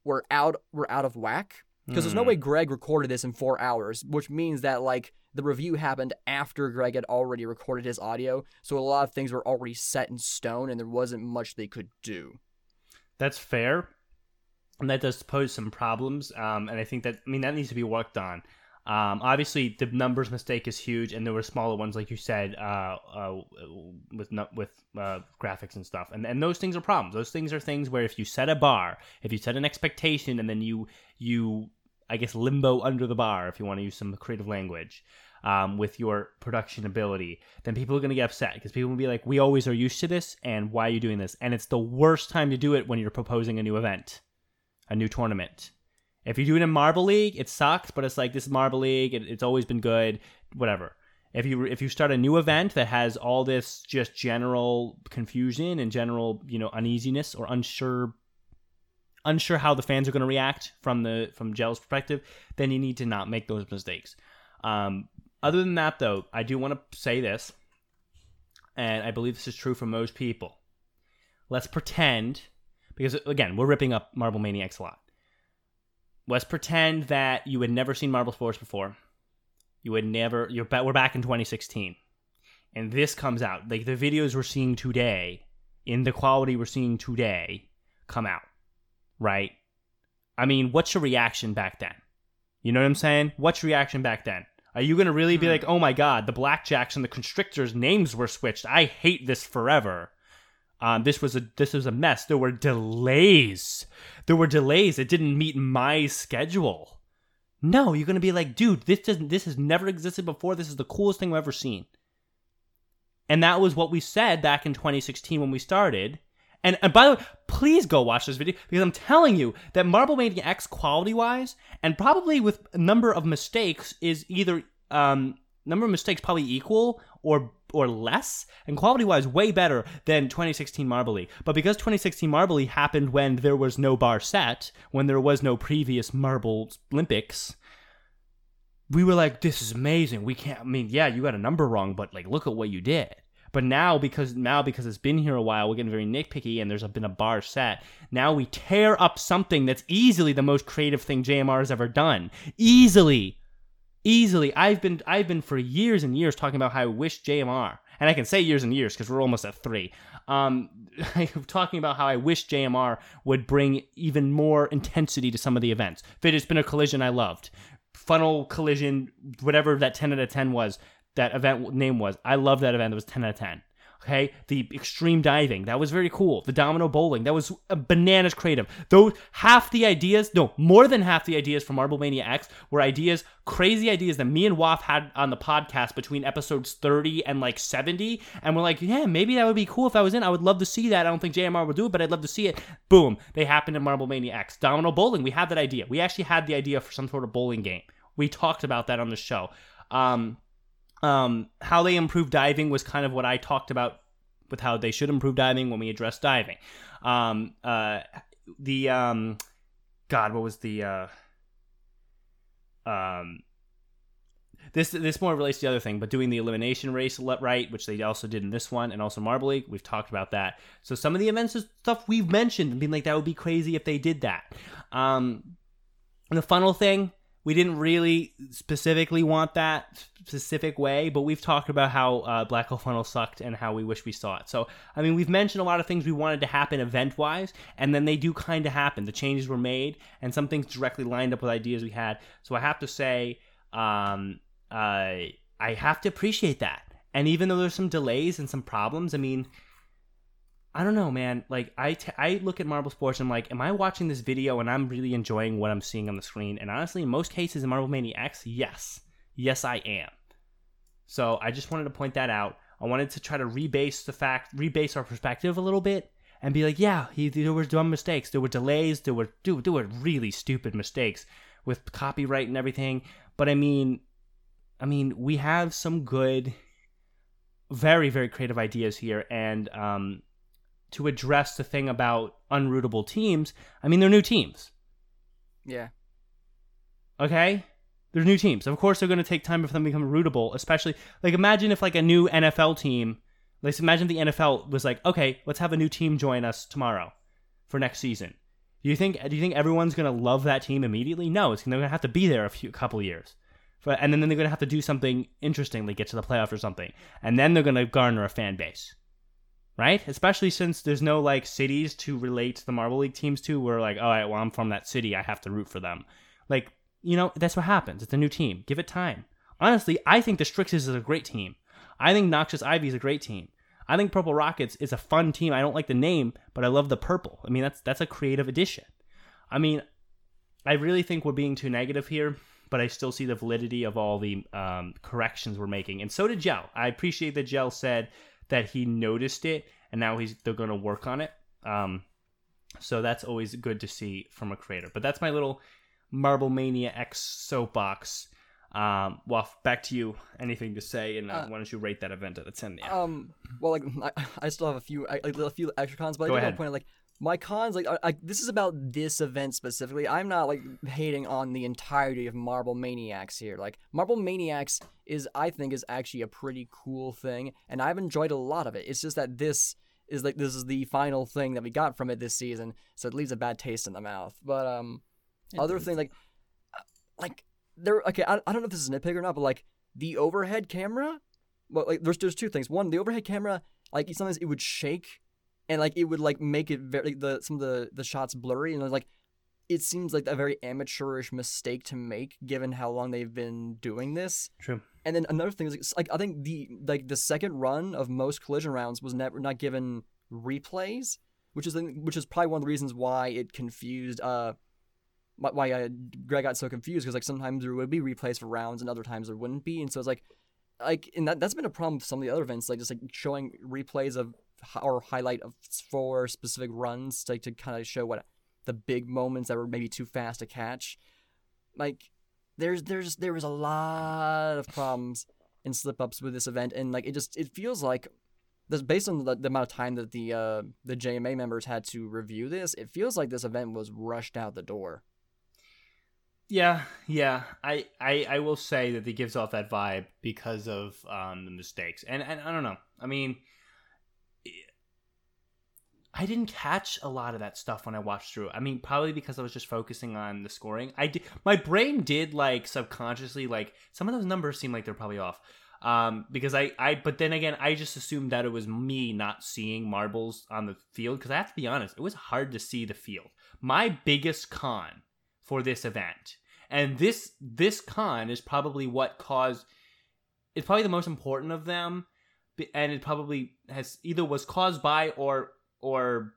were out were out of whack because there's no Hmm. way Greg recorded this in four hours, which means that like the review happened after Greg had already recorded his audio, so a lot of things were already set in stone, and there wasn't much they could do. That's fair. And that does pose some problems. Um, and I think that I mean that needs to be worked on. Um, obviously, the numbers mistake is huge, and there were smaller ones, like you said, uh, uh, with with uh, graphics and stuff. And and those things are problems. Those things are things where if you set a bar, if you set an expectation, and then you you I guess limbo under the bar, if you want to use some creative language, um, with your production ability, then people are going to get upset because people will be like, "We always are used to this, and why are you doing this?" And it's the worst time to do it when you're proposing a new event, a new tournament. If you do it in Marble League, it sucks, but it's like this is Marble League. It, it's always been good. Whatever. If you if you start a new event that has all this just general confusion and general you know uneasiness or unsure unsure how the fans are going to react from the from Jelle's perspective, then you need to not make those mistakes. Um, other than that, though, I do want to say this, and I believe this is true for most people. Let's pretend, because again, we're ripping up Marble Mania X a lot. Let's pretend that you had never seen Marble Sports before. You had never. You're ba- we're back in 2016, and this comes out. Like the videos we're seeing today, in the quality we're seeing today, come out, right? I mean, what's your reaction back then? You know what I'm saying? What's your reaction back then? Are you gonna really be hmm. like, oh my god, the blackjacks and the constrictors names were switched? I hate this forever. Um, this was a this was a mess. There were delays. There were delays. It didn't meet my schedule. No, you're gonna be like, dude, this doesn't. This has never existed before. This is the coolest thing I've ever seen. And that was what we said back in 2016 when we started. And, and by the way, please go watch this video because I'm telling you that Marble Mania X quality wise, and probably with number of mistakes, is either um number of mistakes probably equal or or less, and quality wise way better than 2016 Marble League. But because 2016 Marble League happened when there was no bar set, when there was no previous Marble Olympics, we were like, this is amazing. We can't. I mean, yeah, you got a number wrong, but like, look at what you did. But now, because now because it's been here a while, we're getting very nitpicky, and there's been a bar set. Now we tear up something that's easily the most creative thing JMR has ever done. Easily, easily. I've been I've been for years and years talking about how I wish JMR, and I can say years and years because we're almost at three. Um, talking about how I wish JMR would bring even more intensity to some of the events. If it has been a collision I loved, funnel collision, whatever that 10 out of 10 was, that event name was. I love that event. It was 10 out of 10. Okay, the extreme diving that was very cool. The domino bowling that was a bananas creative. Though half the ideas, no, more than half the ideas from Marble Mania X were ideas, crazy ideas that me and Waff had on the podcast between episodes 30 and like 70, and we're like, yeah, maybe that would be cool if I was in. I would love to see that. I don't think JMR would do it, but I'd love to see it. Boom, they happened in Marble Mania X. Domino bowling, we had that idea. We actually had the idea for some sort of bowling game. We talked about that on the show. Um, um, how they improve diving was kind of what I talked about with how they should improve diving when we address diving. Um, uh, the um, God, what was the uh, um, this this more relates to the other thing, but doing the elimination race right, which they also did in this one, and also Marble League, we've talked about that. So some of the events is stuff we've mentioned and been like that would be crazy if they did that. Um, the funnel thing, we didn't really specifically want that specific way, but we've talked about how uh, Black Hole Funnel sucked and how we wish we saw it. So, I mean, we've mentioned a lot of things we wanted to happen event wise, and then they do kind of happen. The changes were made, and some things directly lined up with ideas we had. So, I have to say, um, I have to appreciate that. And even though there's some delays and some problems, I mean, I don't know, man. Like I, t- I look at Marble Sports I'm like, am I watching this video and I'm really enjoying what I'm seeing on the screen? And honestly, in most cases in Marble Mania X, yes, yes, I am. So I just wanted to point that out. I wanted to try to rebase the fact, rebase our perspective a little bit, and be like, yeah, he, there were dumb mistakes, there were delays, there were, dude, there were really stupid mistakes with copyright and everything. But I mean, I mean, we have some good, very, very creative ideas here, and um, to address the thing about unrootable teams, I mean, they're new teams. Yeah. Okay? They're new teams. Of course, they're going to take time for them to become rootable, especially, like, imagine if, like, a new NFL team, like, imagine the NFL was like, okay, let's have a new team join us tomorrow for next season. Do you think, do you think everyone's going to love that team immediately? No, it's, they're going to have to be there a few couple years. For, and then they're going to have to do something interesting, like get to the playoffs or something. And then they're going to garner a fan base right? Especially since there's no like cities to relate the Marble League teams to. Where like, all right, well, I'm from that city, I have to root for them. Like you know, that's what happens. It's a new team. Give it time. Honestly, I think the Strixes is a great team. I think Noxious Ivy is a great team. I think Purple Rockets is a fun team. I don't like the name, but I love the purple. I mean, that's that's a creative addition. I mean, I really think we're being too negative here, but I still see the validity of all the um, corrections we're making, and so did Jelle. I appreciate that Jelle said that he noticed it, and now he's they're going to work on it. Um, so that's always good to see from a creator. But that's my little Marble Mania X soapbox. Um, well, back to you. Anything to say? And uh, Uh, why don't you rate that event at a ten? Yeah. Um, well, like I, I still have a few, I, like, a few extra cons, but Go I do want to point out, like my cons, like I, I, this is about this event specifically. I'm not like hating on the entirety of Marble Mania X here. Like Marble Mania X is, I think, is actually a pretty cool thing, and I've enjoyed a lot of it. It's just that this is like this is the final thing that we got from it this season, so it leaves a bad taste in the mouth. But um, other thing like, uh, like there. Okay, I, I don't know if this is nitpick or not, but like the overhead camera well, like there's there's two things. One, the overhead camera, like sometimes it would shake, and like it would like make it very the some of the the shots blurry, and like it seems like a very amateurish mistake to make given how long they've been doing this. True. And then another thing is like, like I think the like the second run of most collision rounds was never not given replays, which is which is probably one of the reasons why it confused uh why- uh, Greg got so confused because like sometimes there would be replays for rounds and other times there wouldn't be, and so it's like like and that that's been a problem with some of the other events like just like showing replays of or highlight of for specific runs like to kind of show what the big moments that were maybe too fast to catch like there's there's there was a lot of problems and slip ups with this event and like it just it feels like this based on the, the amount of time that the uh the JMA members had to review this it feels like this event was rushed out the door Yeah, yeah. I, I I will say that it gives off that vibe because of um, the mistakes, and and I don't know. I mean, I didn't catch a lot of that stuff when I watched through. I mean, probably because I was just focusing on the scoring. I did, my brain did like subconsciously like some of those numbers seem like they're probably off. Um, because I, I, but then again, I just assumed that it was me not seeing marbles on the field. Because I have to be honest, it was hard to see the field. My biggest con for this event, and this this con is probably what caused. It's probably the most important of them, and it probably has either was caused by or or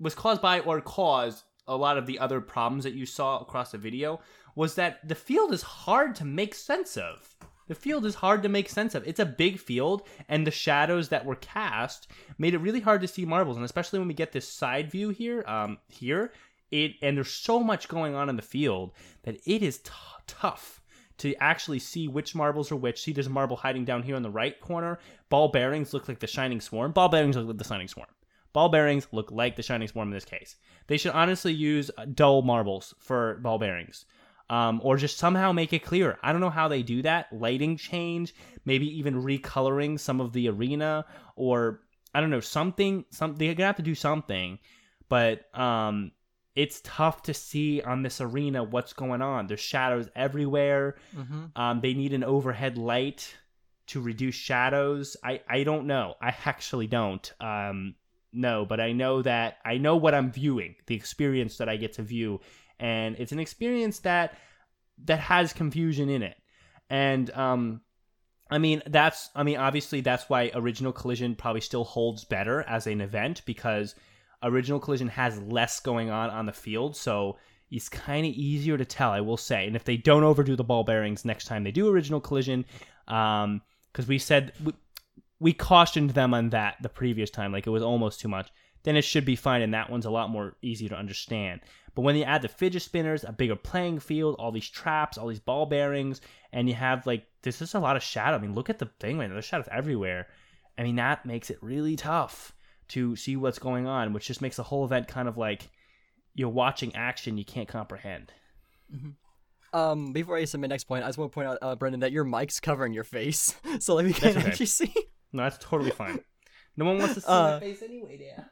was caused by or caused a lot of the other problems that you saw across the video was that the field is hard to make sense of. The field is hard to make sense of. It's a big field, and the shadows that were cast made it really hard to see marbles. And especially when we get this side view here, um, here, it and there's so much going on in the field that it is t- tough to actually see which marbles are which. See, there's a marble hiding down here in the right corner. Ball bearings look like the Shining Swarm. Ball bearings look like the Shining Swarm. Ball bearings look like the Shining Swarm in this case. They should honestly use uh, dull marbles for ball bearings. Um, or just somehow make it clearer. I don't know how they do that. Lighting change, maybe even recoloring some of the arena, or I don't know something. Some they're gonna have to do something, but um, it's tough to see on this arena what's going on. There's shadows everywhere. mm-hmm. Um, they need an overhead light to reduce shadows. I, I don't know. I actually don't. Um, no, but I know that I know what I'm viewing, the experience that I get to view, and it's an experience that that has confusion in it. And um, I mean that's I mean obviously that's why original collision probably still holds better as an event because original collision has less going on on the field, so it's kind of easier to tell, I will say. And if they don't overdo the ball bearings next time they do original collision, um, because we said we, cautioned them on that the previous time, like it was almost too much. Then it should be fine, and that one's a lot more easy to understand. But when you add the fidget spinners, a bigger playing field, all these traps, all these ball bearings, and you have like there's just a lot of shadow. I mean, look at the thing right now. There's shadows everywhere. I mean, that makes it really tough to see what's going on, which just makes the whole event kind of like you're watching action you can't comprehend. Um, before I submit next point, I just want to point out, uh, Brendan, that your mic's covering your face, so like we can't okay. actually see. No, that's totally fine. No one wants to see Uh, my face anyway, yeah.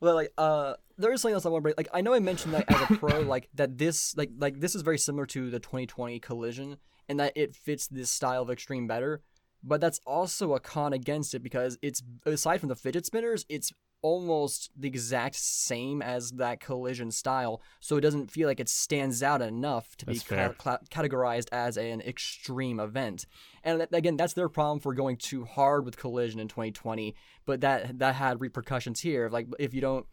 Well, like, uh, there is something else I want to bring. Like, I know I mentioned that as a pro, like that this, like, like this is very similar to the 2020 Collision, and that it fits this style of extreme better. But that's also a con against it because it's aside from the fidget spinners, it's almost the exact same as that collision style, so it doesn't feel like it stands out enough to That's be ca- categorized as an extreme event. And that, again, that's their problem for going too hard with collision in 2020. But that that had repercussions here. Like if you don't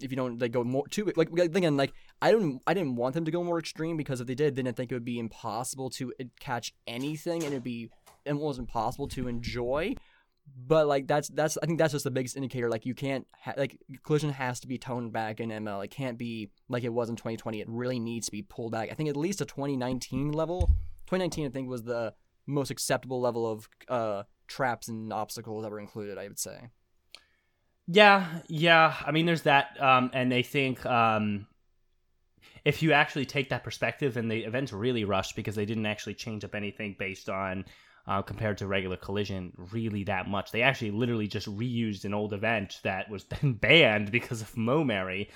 if you don't like go more too like again like I don't I didn't want them to go more extreme because if they did then I think it would be impossible to uh, catch anything and it'd be almost impossible to enjoy but like that's that's I think that's just the biggest indicator like you can't ha- like collision has to be toned back in ML it can't be like it was in 2020 it really needs to be pulled back. I think at least a 2019 level 2019 I think was the most acceptable level of uh traps and obstacles that were included I would say. Yeah, yeah. I mean, there's that, um, and I think um, if you actually take that perspective, and the event's really rushed because they didn't actually change up anything based on uh, compared to regular collision really that much. They actually literally just reused an old event that was then banned because of Momary.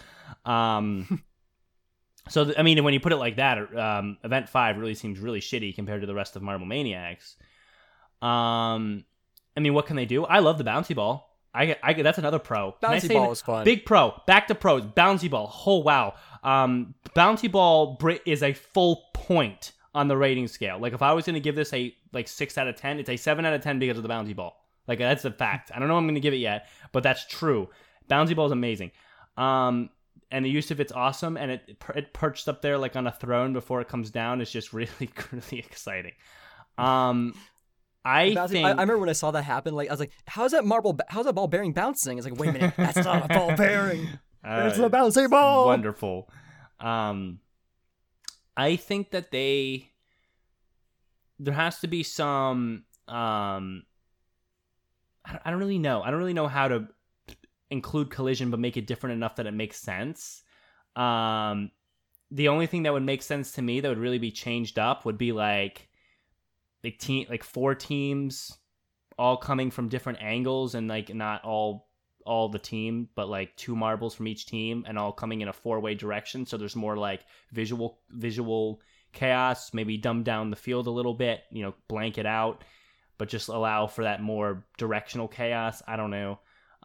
Um, so th- I mean, when you put it like that, um, Event Five really seems really shitty compared to the rest of Marble Mania X. Um, I mean, what can they do? I love the bouncy ball. I I that's another pro. Bouncy ball was fun Big pro. Back to pros. Bouncy ball. Oh wow. Um, bouncy ball bri- is a full point on the rating scale. Like if I was going to give this a like six out of ten, it's a seven out of ten because of the bouncy ball. Like that's a fact. I don't know I'm going to give it yet, but that's true. Bouncy ball is amazing. Um, and the use of it's awesome, and it it perched up there like on a throne before it comes down is just really really exciting. Um, I Bouncy- think I, I remember when I saw that happen. Like I was like, "How's that marble? How's that ball bearing bouncing?" It's like, "Wait a minute, that's not a ball bearing. It's uh, a bouncy ball." wonderful. Um, I think that they there has to be some. Um, I don't, I don't really know. I don't really know how to include collision, but make it different enough that it makes sense. Um, the only thing that would make sense to me that would really be changed up would be like like team like four teams all coming from different angles and like not all all the team but like two marbles from each team and all coming in a four way direction. So there's more like visual visual chaos maybe dumb down the field a little bit you know blank it out but just allow for that more directional chaos. I don't know.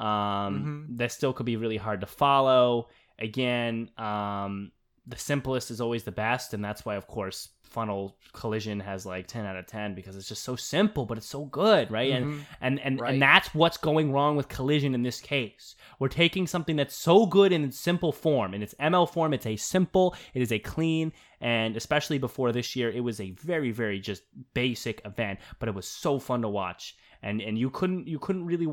Um that still could be really hard to follow. Again um the simplest is always the best and that's why of course funnel collision has like 10 out of 10 because it's just so simple but it's so good right and Mhm. and and, Right. and that's what's going wrong with collision in this case we're taking something that's so good in its simple form in its ml form it's a simple it is a clean and especially before this year it was a very very just basic event but it was so fun to watch and and you couldn't you couldn't really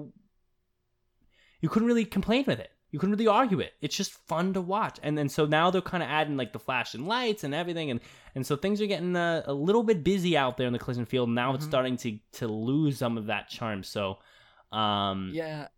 you couldn't really complain with it. You couldn't really argue it. It's just fun to watch. And then so now they're kind of adding like the flashing lights and everything, and and so things are getting uh, a little bit busy out there in the collision field. Now it's Mhm. starting to to lose some of that charm. So, um, Yeah,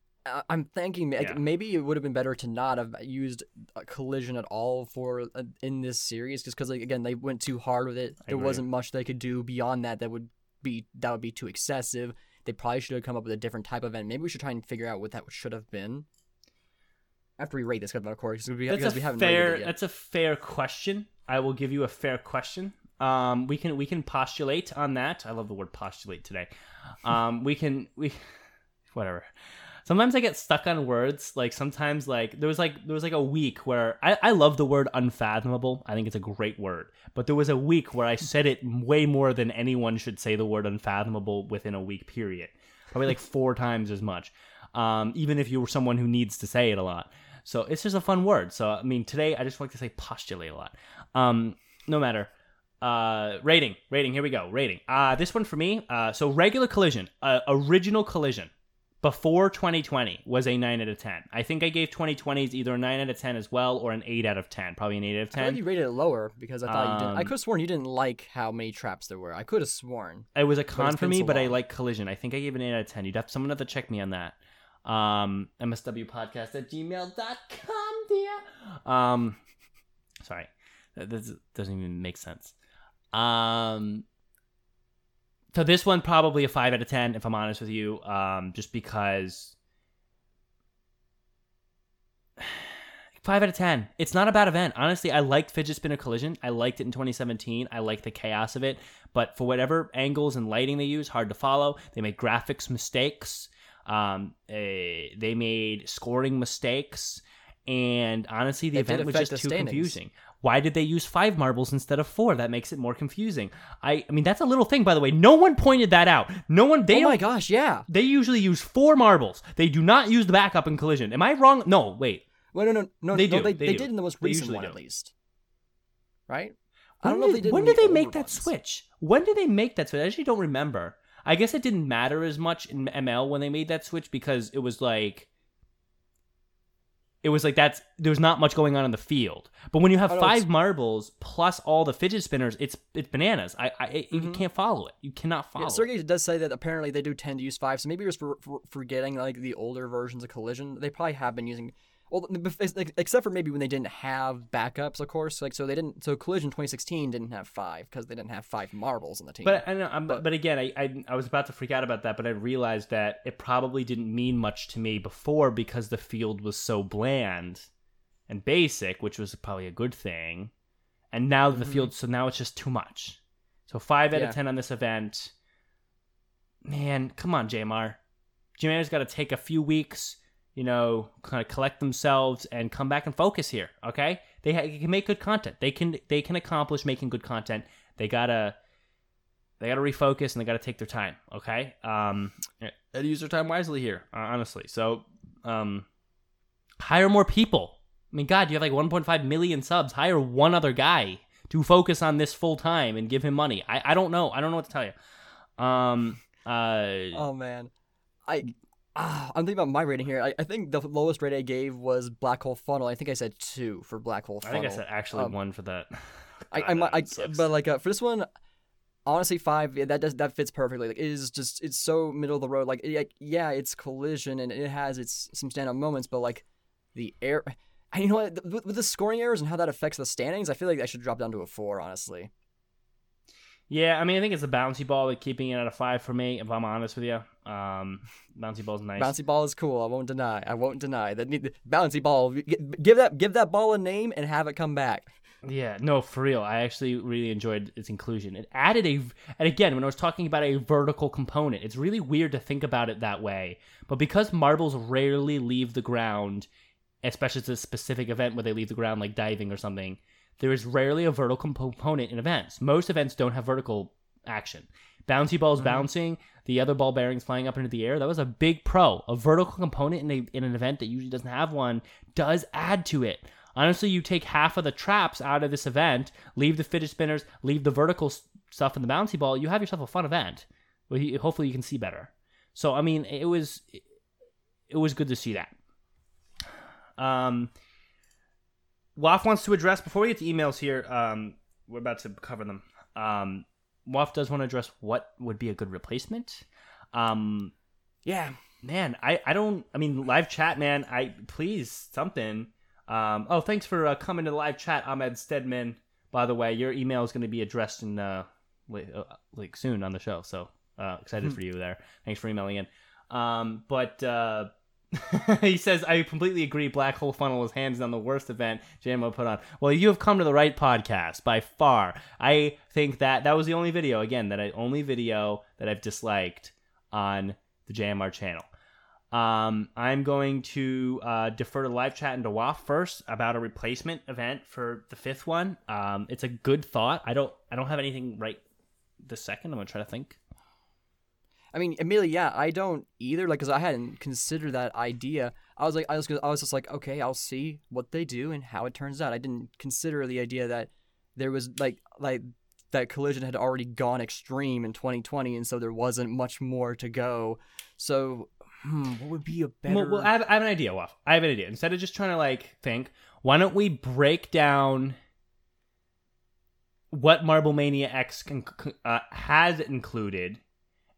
I'm thinking like, Yeah. maybe it would have been better to not have used a collision at all for uh, in this series, just because like again they went too hard with it. There wasn't much they could do beyond that. That would be that would be too excessive. They probably should have come up with a different type of event. Maybe we should try and figure out what that should have been. After we rate this, of course, because we, that's because we a haven't fair that's a fair question. I will give you a fair question. Um, we can we can postulate on that. I love the word postulate today. Um, we can we whatever. Sometimes I get stuck on words. Like sometimes like there was like there was like a week where I, I love the word unfathomable. I think it's a great word. But there was a week where I said it way more than anyone should say the word unfathomable within a week period. Probably like four times as much. Um, even if you were someone who needs to say it a lot. So it's just a fun word. So I mean, today I just like to say postulate a lot. Um, no matter. Uh, rating, rating. Here we go. Rating. Uh, this one for me. Uh, so regular collision, uh, original collision, before 2020 was a nine out of ten. I think I gave 2020s either a nine out of ten as well or an eight out of ten. Probably an eight out of I ten. you rated it lower because I thought you didn't. I Um, could have sworn you didn't like how many traps there were. I could have sworn. It was a con for me, so but I like collision. I think I gave an 8 out of 10. You'd have someone have to check me on that. Um, MSWpodcast at gmail.com, dear. Um, sorry. That, doesn't even make sense. Um, so this one probably a 5 out of 10, if I'm honest with you. Um, just because. Five out of ten. It's not a bad event. Honestly, I liked Fidget Spinner Collision. I liked it in 2017. I liked the chaos of it but for whatever angles and lighting they use, hard to follow. They make graphics mistakes. Um, eh, they made scoring mistakes, and honestly, the It event was just too standings. confusing. Why did they use five marbles instead of four? That makes it more confusing. I, I mean, that's a little thing, by the way. No one pointed that out. No one. They oh my gosh, yeah. They usually use four marbles. They do not use the backup in collision. Am I wrong? No, wait. Well, no, no, no, They no, do, They, they they do. did in the most recent one do. at least, right? I don't know if did, they did. when did the they make that ones. switch? When did they make that switch? I actually don't remember. I guess it didn't matter as much in ML when they made that switch because it was like it was like that's there's not much going on in the field. But when you have five marbles plus all the fidget spinners, it's it's bananas. I, I it- you mm-hmm. can't follow it. You cannot follow. Yeah, it. Sergey does say that apparently they do tend to use five, so maybe it was for, for forgetting like the older versions of Collision. They probably have been using, well, except for maybe when they didn't have backups, of course. Like so they didn't. So Collision 2016 didn't have five because they didn't have five marbles in the team. But I know, I'm, but, again, I, I I was about to freak out about that, but I realized that it probably didn't mean much to me before because the field was so bland and basic, which was probably a good thing. And now the Mhm. field, so now it's just too much. So five out Yeah. of ten on this event. Man, come on, JMR. JMR's got to take a few weeks, you know, kind of collect themselves and come back and focus here. Okay, they, ha- can make good content. They can they can accomplish making good content. They gotta they gotta refocus and they gotta take their time. Okay, um, and use their time wisely here. Honestly, so um, hire more people. I mean, God, you have like 1.5 million subs. Hire one other guy to focus on this full time and give him money. I, I don't know. I don't know what to tell you. Um. Uh. oh man, I. Ah, I'm thinking about my rating here. I, I think the lowest rate I gave was Black Hole Funnel. I think I said two for Black Hole Funnel. I think I said actually Um, one for that. I, I, I sucks. but like uh, for this one, honestly, five. Yeah, that does that fits perfectly. Like it is just it's so middle of the road. Like, it, like yeah, it's collision and it has its some standout moments, but like the air. And you know what? With, with the scoring errors and how that affects the standings, I feel like I should drop down to a four. Honestly, Yeah, I mean, I think it's a bouncy ball, like keeping it at a five for me. If I'm honest with you, um, bouncy ball's nice. bouncy ball is cool. I won't deny. I won't deny that. Bouncy ball. Give that give that ball a name and have it come back. Yeah, no, for real. I actually really enjoyed its inclusion. It added a, and again, when I was talking about a vertical component, it's really weird to think about it that way. But because marbles rarely leave the ground, especially to a specific event where they leave the ground, like diving or something, there is rarely a vertical component in events. Most events don't have vertical action. Bouncy balls Mhm. bouncing, the other ball bearings flying up into the air. That was a big pro. A vertical component in a in an event that usually doesn't have one does add to it. Honestly, you take half of the traps out of this event, leave the fidget spinners, leave the vertical stuff in the bouncy ball. You have yourself a fun event. Hopefully, you can see better. So, I mean, it was it was good to see that. Um, Waff wants to address before we get to emails here. Um, we're about to cover them. Um, Waff does want to address what would be a good replacement. Um, Yeah. man, I, I don't. I mean, live chat, man. I please something. Um, oh, thanks for uh, coming to the live chat, Ahmed Stedman. By the way, your email is going to be addressed in uh, like, uh, like soon on the show. So uh, excited for you there. Thanks for emailing in. Um, but uh, he says I completely agree. Black hole funnel is hands down the worst event JMR put on. Well, you have come to the right podcast by far. I think that that was the only video again that I only video that I've disliked on the JMR channel. Um, I'm going to uh, defer to live chat and to WAF first about a replacement event for the fifth one. Um, it's a good thought. I don't I don't have anything right this second. I'm gonna try to think. I mean, Amelia, yeah, I don't either. Like, cause I hadn't considered that idea. I was like, I was, I was just like, okay, I'll see what they do and how it turns out. I didn't consider the idea that there was like, like that collision had already gone extreme in 2020, and so there wasn't much more to go. So, hmm, what would be a better? Well, well I, have, I have an idea, Waff. I have an idea. Instead of just trying to like think, why don't we break down what Marble Mania X uh, has included,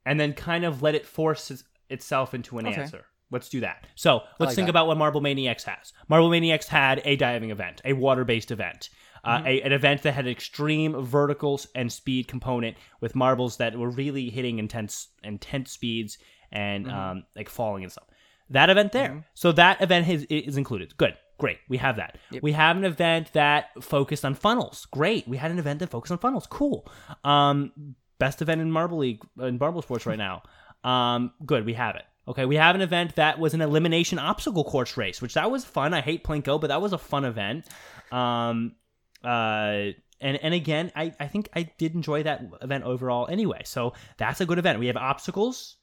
and then kind of let it force its- itself into an Okay. answer. Let's do that. So let's like think that. about what Marble Mania X has. Marble Mania X had a diving event, a water-based event. Uh, Mm-hmm. a, an event that had extreme verticals and speed component with marbles that were really hitting intense intense speeds and Mm-hmm. um, like falling and stuff. That event there. So that event is, is included. Good. Great. We have that. Yep. We have an event that focused on funnels. Great. We had an event that focused on funnels. Cool. Um, best event in Marble League in Marble Sports right now. Um, good. We have it. Okay, we have an event that was an elimination obstacle course race, which that was fun. I hate Plinko, but that was a fun event. Um, uh, and and again, I I think I did enjoy that event overall anyway. So that's a good event. We have obstacles,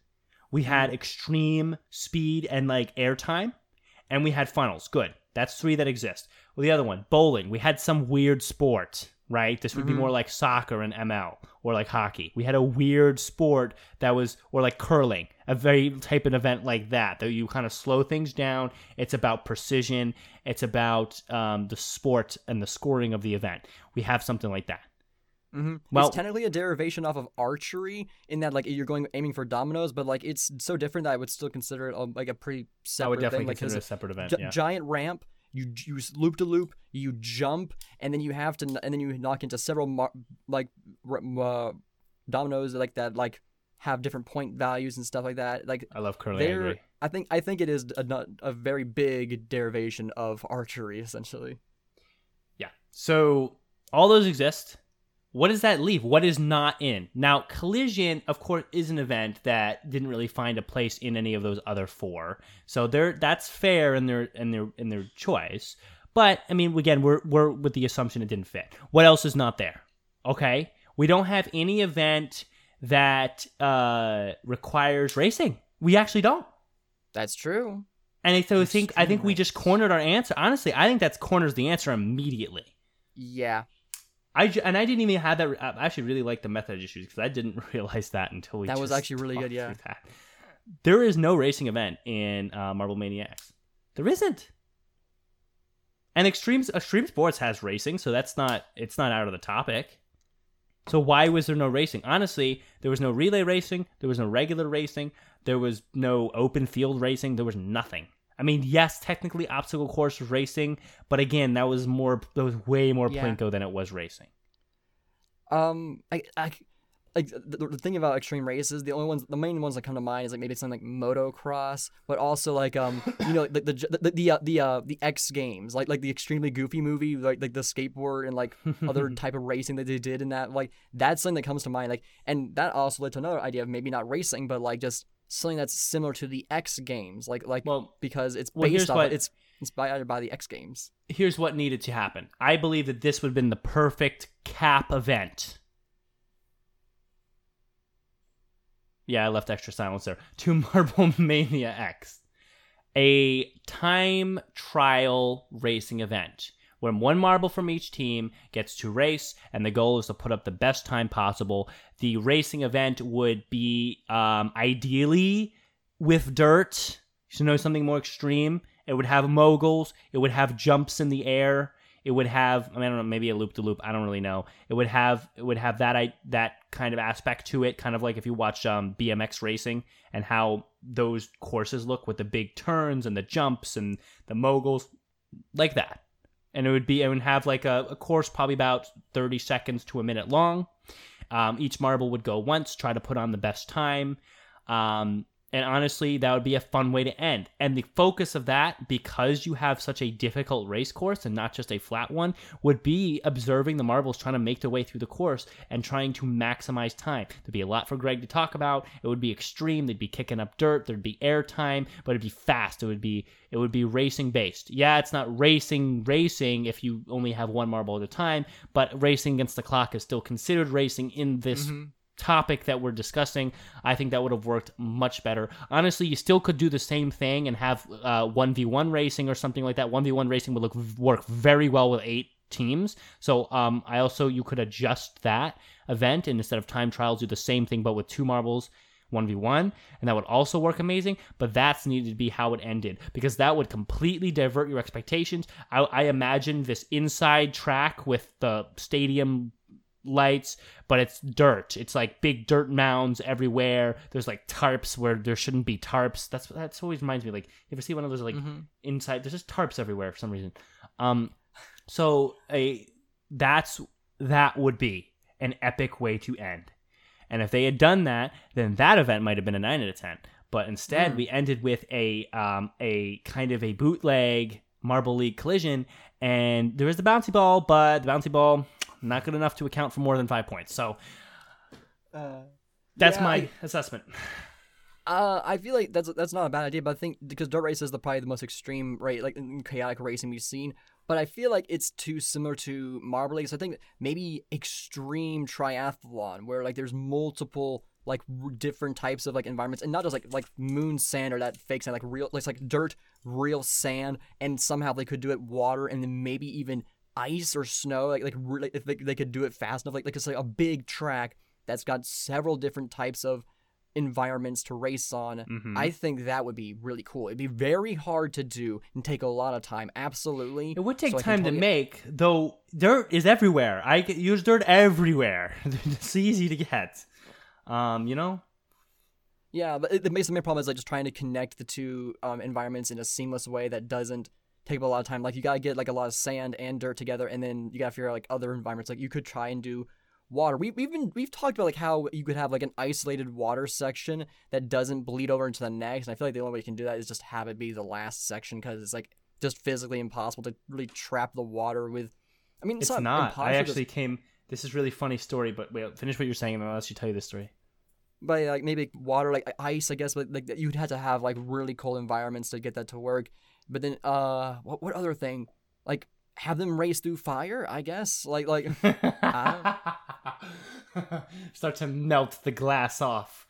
we had extreme speed and like airtime, and we had funnels. Good. That's three that exist. Well, the other one, bowling. We had some weird sport, right? This would be more like soccer and ML or like hockey. We had a weird sport that was, or like curling, a very type of event like that, that you kind of slow things down. It's about precision, it's about um, the sport and the scoring of the event. We have something like that. Mm-hmm. Well- it's technically a derivation off of archery in that like you're going aiming for dominoes, but like it's so different that I would still consider it um, like a pretty separate I would definitely thing. Like, consider it a separate event. gi- yeah. giant ramp. You you loop to loop, you jump, and then you have to, and then you knock into several mar- like uh, dominoes like that, like have different point values and stuff like that. Like I love curling. I. I think I think it is a, a very big derivation of archery, essentially. Yeah. So all those exist. What does that leave? What is not in? Now, collision, of course, is an event that didn't really find a place in any of those other four. So they're that's fair in their in their in their choice. But I mean, again, we're we're with the assumption it didn't fit. What else is not there? Okay, we don't have any event that uh, requires racing. We actually don't. That's true. And so I think I think we just cornered our answer. Honestly, I think that's corners the answer immediately. Yeah. I ju- and I didn't even have that. I actually really like the method issues because I didn't realize that until we. That was actually really good, yeah. That. There is no racing event in uh, Marble Mania X. There isn't. And extreme extreme sports has racing, so that's not it's not out of the topic. So why was there no racing? Honestly, there was no relay racing, there was no regular racing, there was no open field racing, there was nothing. I mean, yes, technically obstacle course racing, but again, that was more that was way more Yeah. plinko than it was racing. Um, I, I, like the, the thing about extreme races, the only ones, the main ones that come to mind is like maybe something like motocross, but also like um, you know, like the the the the, uh, the, uh, the X Games, like like the extremely goofy movie, like like the skateboard and like other type of racing that they did in that, like that's something that comes to mind. Like, and that also led to another idea of maybe not racing, but like just something that's similar to the X Games, like like Well, because it's well, based off, what- it's inspired by the X Games. here's what needed to happen. I believe that this would have been the perfect cap event. Yeah, I left extra silence there. To Marble Mania X. A time trial racing event where one marble from each team gets to race, and the goal is to put up the best time possible. The racing event would be um, ideally with dirt. You know something more extreme. It would have moguls. It would have jumps in the air. It would have I, mean, I don't know maybe a loop to loop. I don't really know. It would have it would have that I, that kind of aspect to it, kind of like if you watch um, BMX racing and how those courses look with the big turns and the jumps and the moguls, like that. And it would be it would have like a, a course probably about thirty seconds to a minute long. Um, each marble would go once, try to put on the best time. Um, and honestly, that would be a fun way to end. And the focus of that, because you have such a difficult race course and not just a flat one, would be observing the marbles trying to make their way through the course and trying to maximize time. There'd be a lot for Greg to talk about. It would be extreme. They'd be kicking up dirt. There'd be air time, but it'd be fast. It would be it would be racing based. Yeah, it's not racing racing if you only have one marble at a time, but racing against the clock is still considered racing in this mm-hmm. Topic that we're discussing, I think that would have worked much better. Honestly, you still could do the same thing and have uh, 1v1 racing or something like that. 1v1 racing would look work very well with eight teams. So um, I also you could adjust that event and instead of time trials do the same thing but with two marbles 1v1 and that would also work amazing but that's needed to be how it ended because that would completely divert your expectations i, I imagine this inside track with the stadium lights, but it's dirt. It's like big dirt mounds everywhere. There's like tarps where there shouldn't be tarps. That's that's always reminds me like you ever see one of those like inside there's just tarps everywhere for some reason. Um so a that's that would be an epic way to end. And if they had done that, then that event might have been a 9 out of 10. But instead, we ended with a um, a kind of a bootleg Marble League collision, and there was the bouncy ball, but the bouncy ball not good enough to account for more than five points. So that's yeah, my I- assessment. Uh, I feel like that's that's not a bad idea, but I think because dirt race is the probably the most extreme, right, like chaotic racing we've seen. But I feel like it's too similar to Marble League. So I think maybe extreme triathlon, where like there's multiple like r- different types of like environments, and not just like like moon sand or that fake sand, like real, like, like dirt, real sand, and somehow they could do it water, and then maybe even ice or snow. Like like really, if they, they could do it fast enough, like like it's like a big track that's got several different types of environments to race on. Mhm. I think that would be really cool. It'd be very hard to do and take a lot of time. Absolutely. It would take So I can time to make, though. Dirt is everywhere. I get- use dirt everywhere. it's easy to get. Um, you know. Yeah, but the main the main problem is like just trying to connect the two um, environments in a seamless way that doesn't take up a lot of time. Like you gotta get like a lot of sand and dirt together, and then you gotta figure out like other environments. Like you could try and do water. We, we've been we've talked about like how you could have like an isolated water section that doesn't bleed over into the next. And I feel like the only way you can do that is just have it be the last section because it's like just physically impossible to really trap the water with. I mean, it's, It's not. impossible. I actually came. This is really funny story, but wait, finish what you're saying, and I'll let you tell you this story. But like maybe water like ice i guess but like you'd have to have like really cold environments to get that to work but then uh what, what other thing like have them race through fire i guess like like Start to melt the glass off.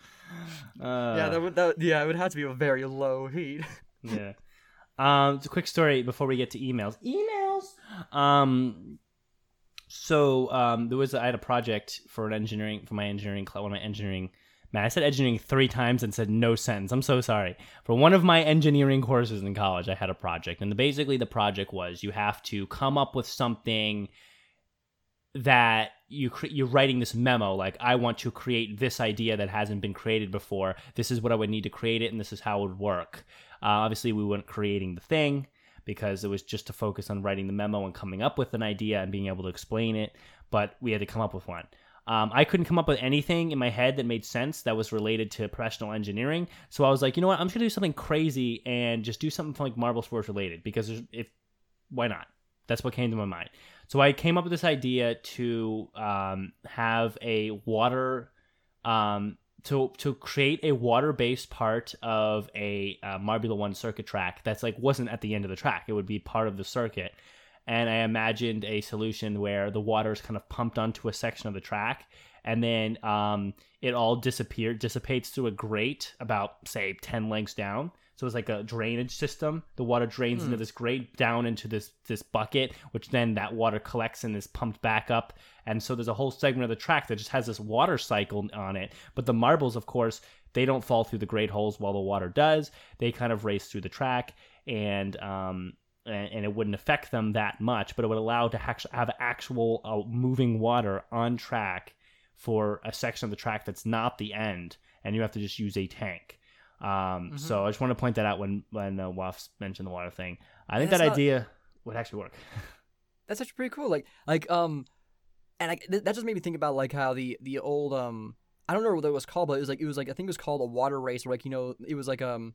Uh, yeah that would that, yeah it would have to be a very low heat yeah. Um, it's a quick story before we get to emails. Emails. Um, so um, there was I had a project for an engineering for my engineering. One of my engineering. Man, I said engineering three times and said no sentence. I'm so sorry. For one of my engineering courses in college, I had a project, and the, basically the project was you have to come up with something that you cre- you're writing this memo like I want to create this idea that hasn't been created before. This is what I would need to create it, and this is how it would work. Uh, obviously, we weren't creating the thing because it was just to focus on writing the memo and coming up with an idea and being able to explain it. But we had to come up with one. Um, I couldn't come up with anything in my head that made sense that was related to professional engineering. So I was like, you know what? I'm just gonna do something crazy and just do something from like Marble Sports related because if why not? That's what came to my mind. So I came up with this idea to um, have a water um, to to create a water based part of a uh, Marbula One circuit track that's like wasn't at the end of the track. It would be part of the circuit. And I imagined a solution where the water is kind of pumped onto a section of the track, and then um, it all disappear dissipates through a grate about say ten lengths down. So it's like a drainage system. The water drains into this grate down into this this bucket, which then that water collects and is pumped back up. And so there's a whole segment of the track that just has this water cycle on it. But the marbles, of course, they don't fall through the grate holes while the water does. They kind of race through the track, and um, and, and it wouldn't affect them that much, but it would allow to have actual uh, moving water on track for a section of the track that's not the end, and you have to just use a tank. Um, So I just want to point that out when when uh, Waffs mentioned the water thing. I think that not- idea would actually work. that's actually pretty cool. Like like um, and I, th- that just made me think about like how the the old um I don't know what it was called, but it was like it was like I think it was called a water race, where like you know it was like um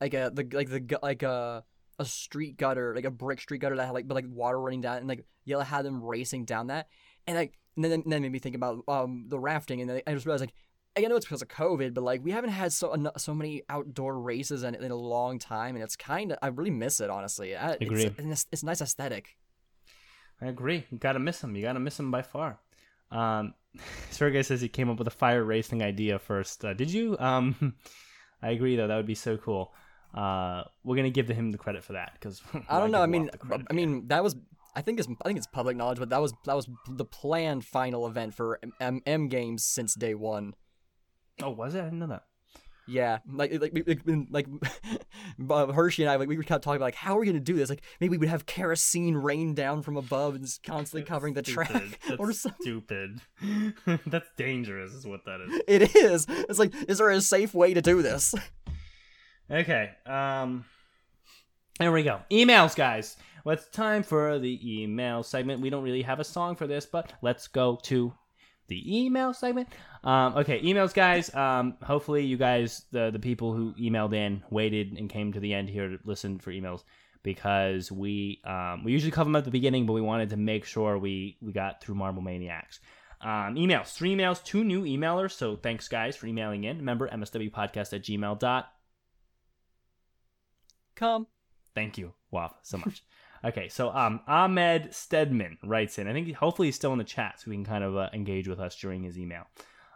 like a the like the like a a street gutter, like a brick street gutter that had like but like water running down, and like Jelle had them racing down that, and like and then and then made me think about um the rafting, and then I just realized like. I know it's because of COVID, but like we haven't had so so many outdoor races in, in a long time, and it's kind of I really miss it honestly. I, Agree. It's, it's, it's nice aesthetic. I agree. You gotta miss him. You gotta miss him by far. Um, Sergey says he came up with a fire racing idea first. Uh, did you? Um, I agree though. That would be so cool. Uh, we're gonna give him the credit for that because I don't know. I mean, I mean that was. I think it's. I think it's public knowledge, but that was that was the planned final event for M, M Games since day one. oh, was it? I didn't know that. Yeah, like like like, like Hershey and I like we were kind of talking about like how are we gonna do this? Like maybe we would have kerosene rain down from above and just constantly covering the Stupid. track or something. stupid. That's dangerous, is what that is. It is. It's like, is there a safe way to do this? Okay. Um. There we go. Emails, guys. Well, it's time for the email segment. We don't really have a song for this, but let's go to the email segment. Um, okay, emails, guys. Um, hopefully, you guys, the the people who emailed in, waited and came to the end here to listen for emails because we um, we usually cover them at the beginning, but we wanted to make sure we we got through Marble Mania X. Um, emails, three emails, two new emailers. So thanks, guys, for emailing in. Remember, mswpodcast at gmail. Come. Thank you, Waf, so much. okay, so um, Ahmed Stedman writes in. I think hopefully he's still in the chat so we can kind of uh, engage with us during his email.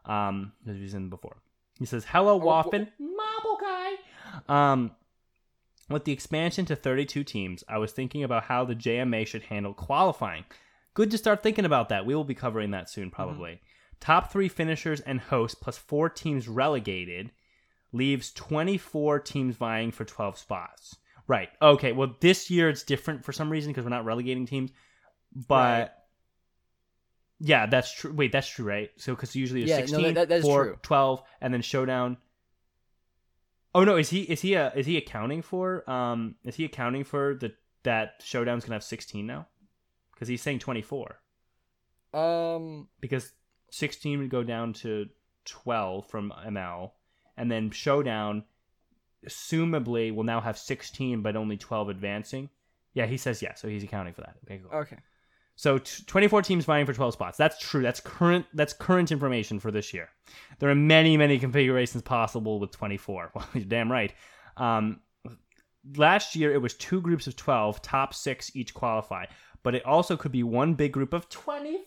Um, as he's in before. He says, "Hello, Waffin, Marble Guy." Um, with the expansion to 32 teams, I was thinking about how the JMR should handle qualifying. Good to start thinking about that. We will be covering that soon, probably. Top three finishers and hosts plus four teams relegated leaves 24 teams vying for 12 spots. Right. Okay. Well, this year it's different for some reason because we're not relegating teams. But Right. yeah, that's true. Wait, that's true, right? So because usually it's Yeah, no, 16, that- that is four, true. 12, and then showdown. Oh no, is he is he uh, is he accounting for um is he accounting for the that showdown's gonna have 16 now? Because he's saying 24 Um. because 16 would go down to 12 from ML, and then Showdown, assumably, will now have 16, but only 12 advancing. Yeah, he says yeah, so he's accounting for that. Okay, cool. Okay. So t- 24 teams vying for 12 spots. That's true. That's current. That's current information for this year. There are many, many configurations possible with 24. Well, you're damn right. Um, last year it was two groups of 12, top six each qualify, but it also could be one big group of 24.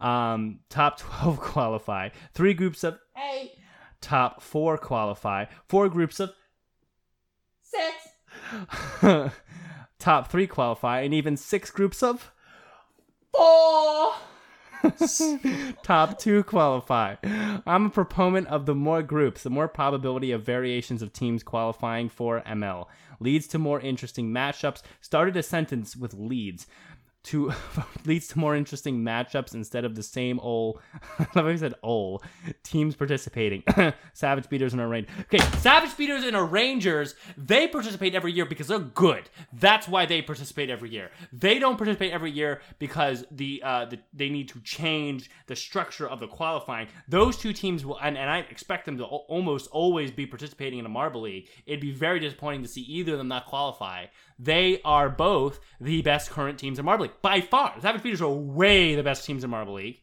Um, top 12 qualify. Three groups of eight. Top four qualify. Four groups of six. top three qualify, and even six groups of four. Top two qualify. I'm a proponent of the more groups, the more probability of variations of teams qualifying for ML. Leads to more interesting matchups. Started a sentence with leads. To leads to more interesting matchups instead of the same old. I love how he said old teams participating. Savage Speeders and Rangers. Okay, Savage Speeders and Rangers. They participate every year because they're good. That's why they participate every year. They don't participate every year because the uh the, they need to change the structure of the qualifying. Those two teams will, and, and I expect them to al- almost always be participating in a Marble League. It'd be very disappointing to see either of them not qualify. They are both the best current teams in Marble League by far. The Savage are way the best teams in Marble League,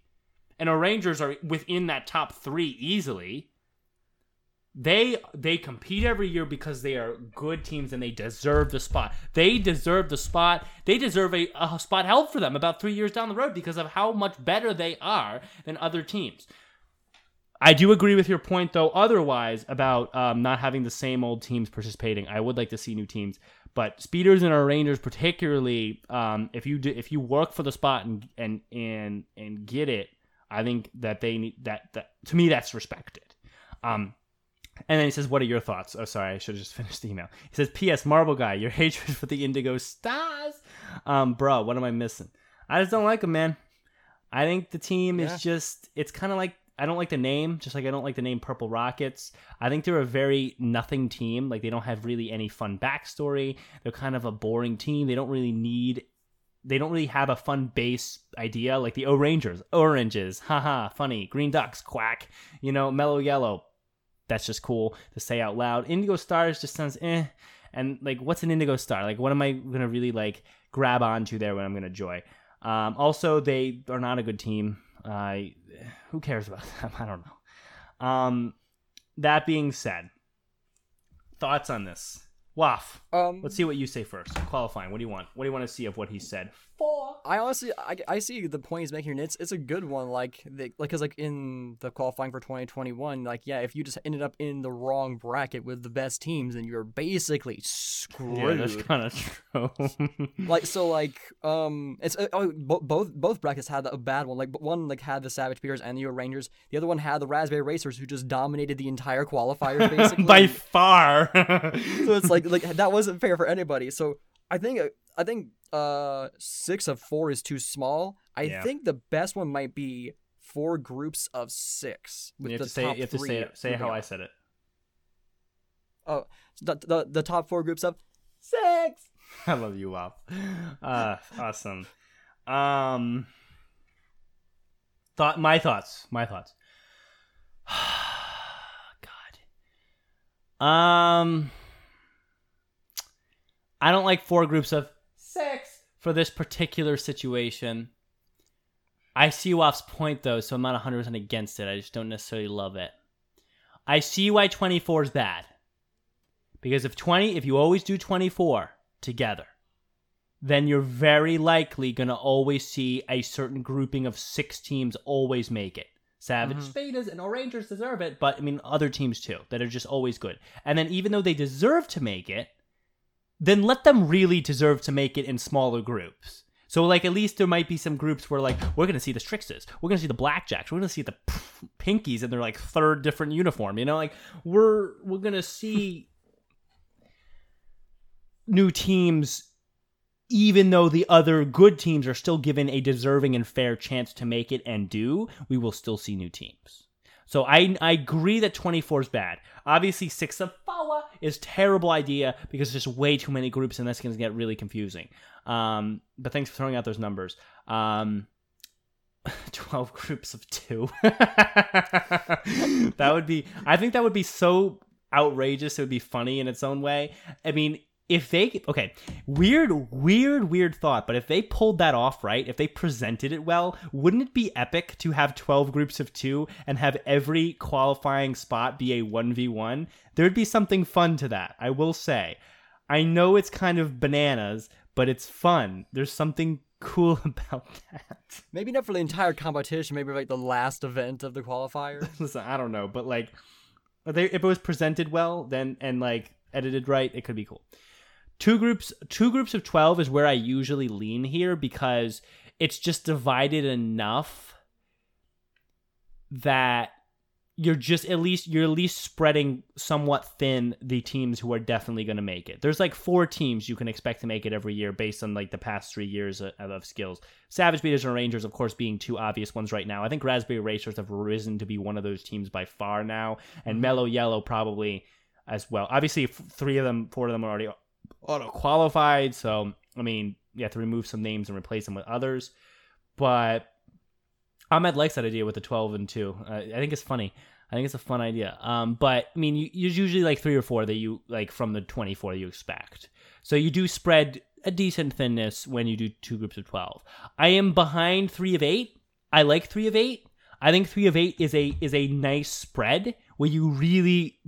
and O'rangers are within that top three easily. They they compete every year because they are good teams and they deserve the spot. They deserve the spot. They deserve a, a spot held for them about three years down the road because of how much better they are than other teams. I do agree with your point, though. Otherwise, about um, not having the same old teams participating, I would like to see new teams. But speeders and O'rangers, particularly, um, if you do, if you work for the spot and and and and get it, I think that they need that. That to me, that's respected. Um, and then he says, "What are your thoughts?" Oh, sorry, I should have just finished the email. He says, "P.S. Marble guy, your hatred for the Indigo Stars, um, bro. What am I missing? I just don't like them, man. I think the team Yeah. is just. It's kind of like I don't like the name, just like I don't like the name Purple Rockets. I think they're a very nothing team. Like they don't have really any fun backstory. They're kind of a boring team. They don't really need. They don't really have a fun base idea like the O'rangers, oranges, haha, funny, green ducks, quack. You know, mellow yellow, that's just cool to say out loud. Indigo Stars just sounds eh. And like, what's an Indigo Star? Like, what am I gonna really like grab onto there when I'm gonna joy? Um, also, they are not a good team. I who cares about them? I don't know. Um, that being said, thoughts on this? Waff, Um. let's see what you say first. Qualifying. What do you want? What do you want to see of what he said? I honestly, I, I see the point he's making, and it's it's a good one. Like, the, like, cause like in the qualifying for 2021, like, yeah, if you just ended up in the wrong bracket with the best teams, then you're basically screwed. Yeah, that's kind of true. like, so, like, um, it's uh, oh, bo- both both brackets had a bad one. Like, but one like had the Savage Speeders and the Rangers. The other one had the Raspberry Racers, who just dominated the entire qualifiers basically. By far. so it's like like that wasn't fair for anybody. So I think I think uh six of four is too small. I Yeah. think the best one might be four groups of six with you have the to say, top you have to say, say how I said it. Oh, the, the the top four groups of six. I love you, Waff. Uh, awesome. Um, thought my thoughts. My thoughts. God. Um, I don't like four groups of for this particular situation. I see Waff's point though, so I'm not 100% against it. I just don't necessarily love it. I see why 24 is bad. Because if 20, if you always do 24 together, then you're very likely going to always see a certain grouping of six teams always make it. Savage mm-hmm. Speeders and Rangers deserve it, but I mean, other teams too that are just always good. And then even though they deserve to make it, then let them really deserve to make it in smaller groups. So, like, at least there might be some groups where, like, we're going to see the Strixes, we're going to see the Blackjacks, we're going to see the Pinkies in their, like, third different uniform, you know? Like, we're, we're going to see new teams even though the other good teams are still given a deserving and fair chance to make it and do, we will still see new teams. So I I agree that 24 is bad. Obviously, six of Fawa is terrible idea because there's just way too many groups and that's going to get really confusing. Um, but thanks for throwing out those numbers. Um, 12 groups of two. that would be, I think that would be so outrageous. It would be funny in its own way. I mean, if they okay weird weird weird thought but if they pulled that off right if they presented it well wouldn't it be epic to have 12 groups of 2 and have every qualifying spot be a 1v1 there'd be something fun to that i will say i know it's kind of bananas but it's fun there's something cool about that Maybe not for the entire competition. Maybe like the last event of the qualifier. listen i don't know but like if if it was presented well then and like edited right it could be cool two groups two groups of 12 is where i usually lean here because it's just divided enough that you're just at least you're at least spreading somewhat thin the teams who are definitely going to make it. There's like four teams you can expect to make it every year based on like the past three years of, of skills. Savage Speeders and rangers of course being two obvious ones right now. I think raspberry racers have risen to be one of those teams by far now and mm-hmm. mellow yellow probably as well. Obviously f- three of them four of them are already auto qualified. So I mean, you have to remove some names and replace them with others. But Ahmed likes that idea with the twelve and two. Uh, I think it's funny. I think it's a fun idea. Um, but I mean, you, there's usually like three or four that you like from the twenty four you expect. So you do spread a decent thinness when you do two groups of twelve. I am behind three of eight. I like three of eight. I think three of eight is a is a nice spread where you really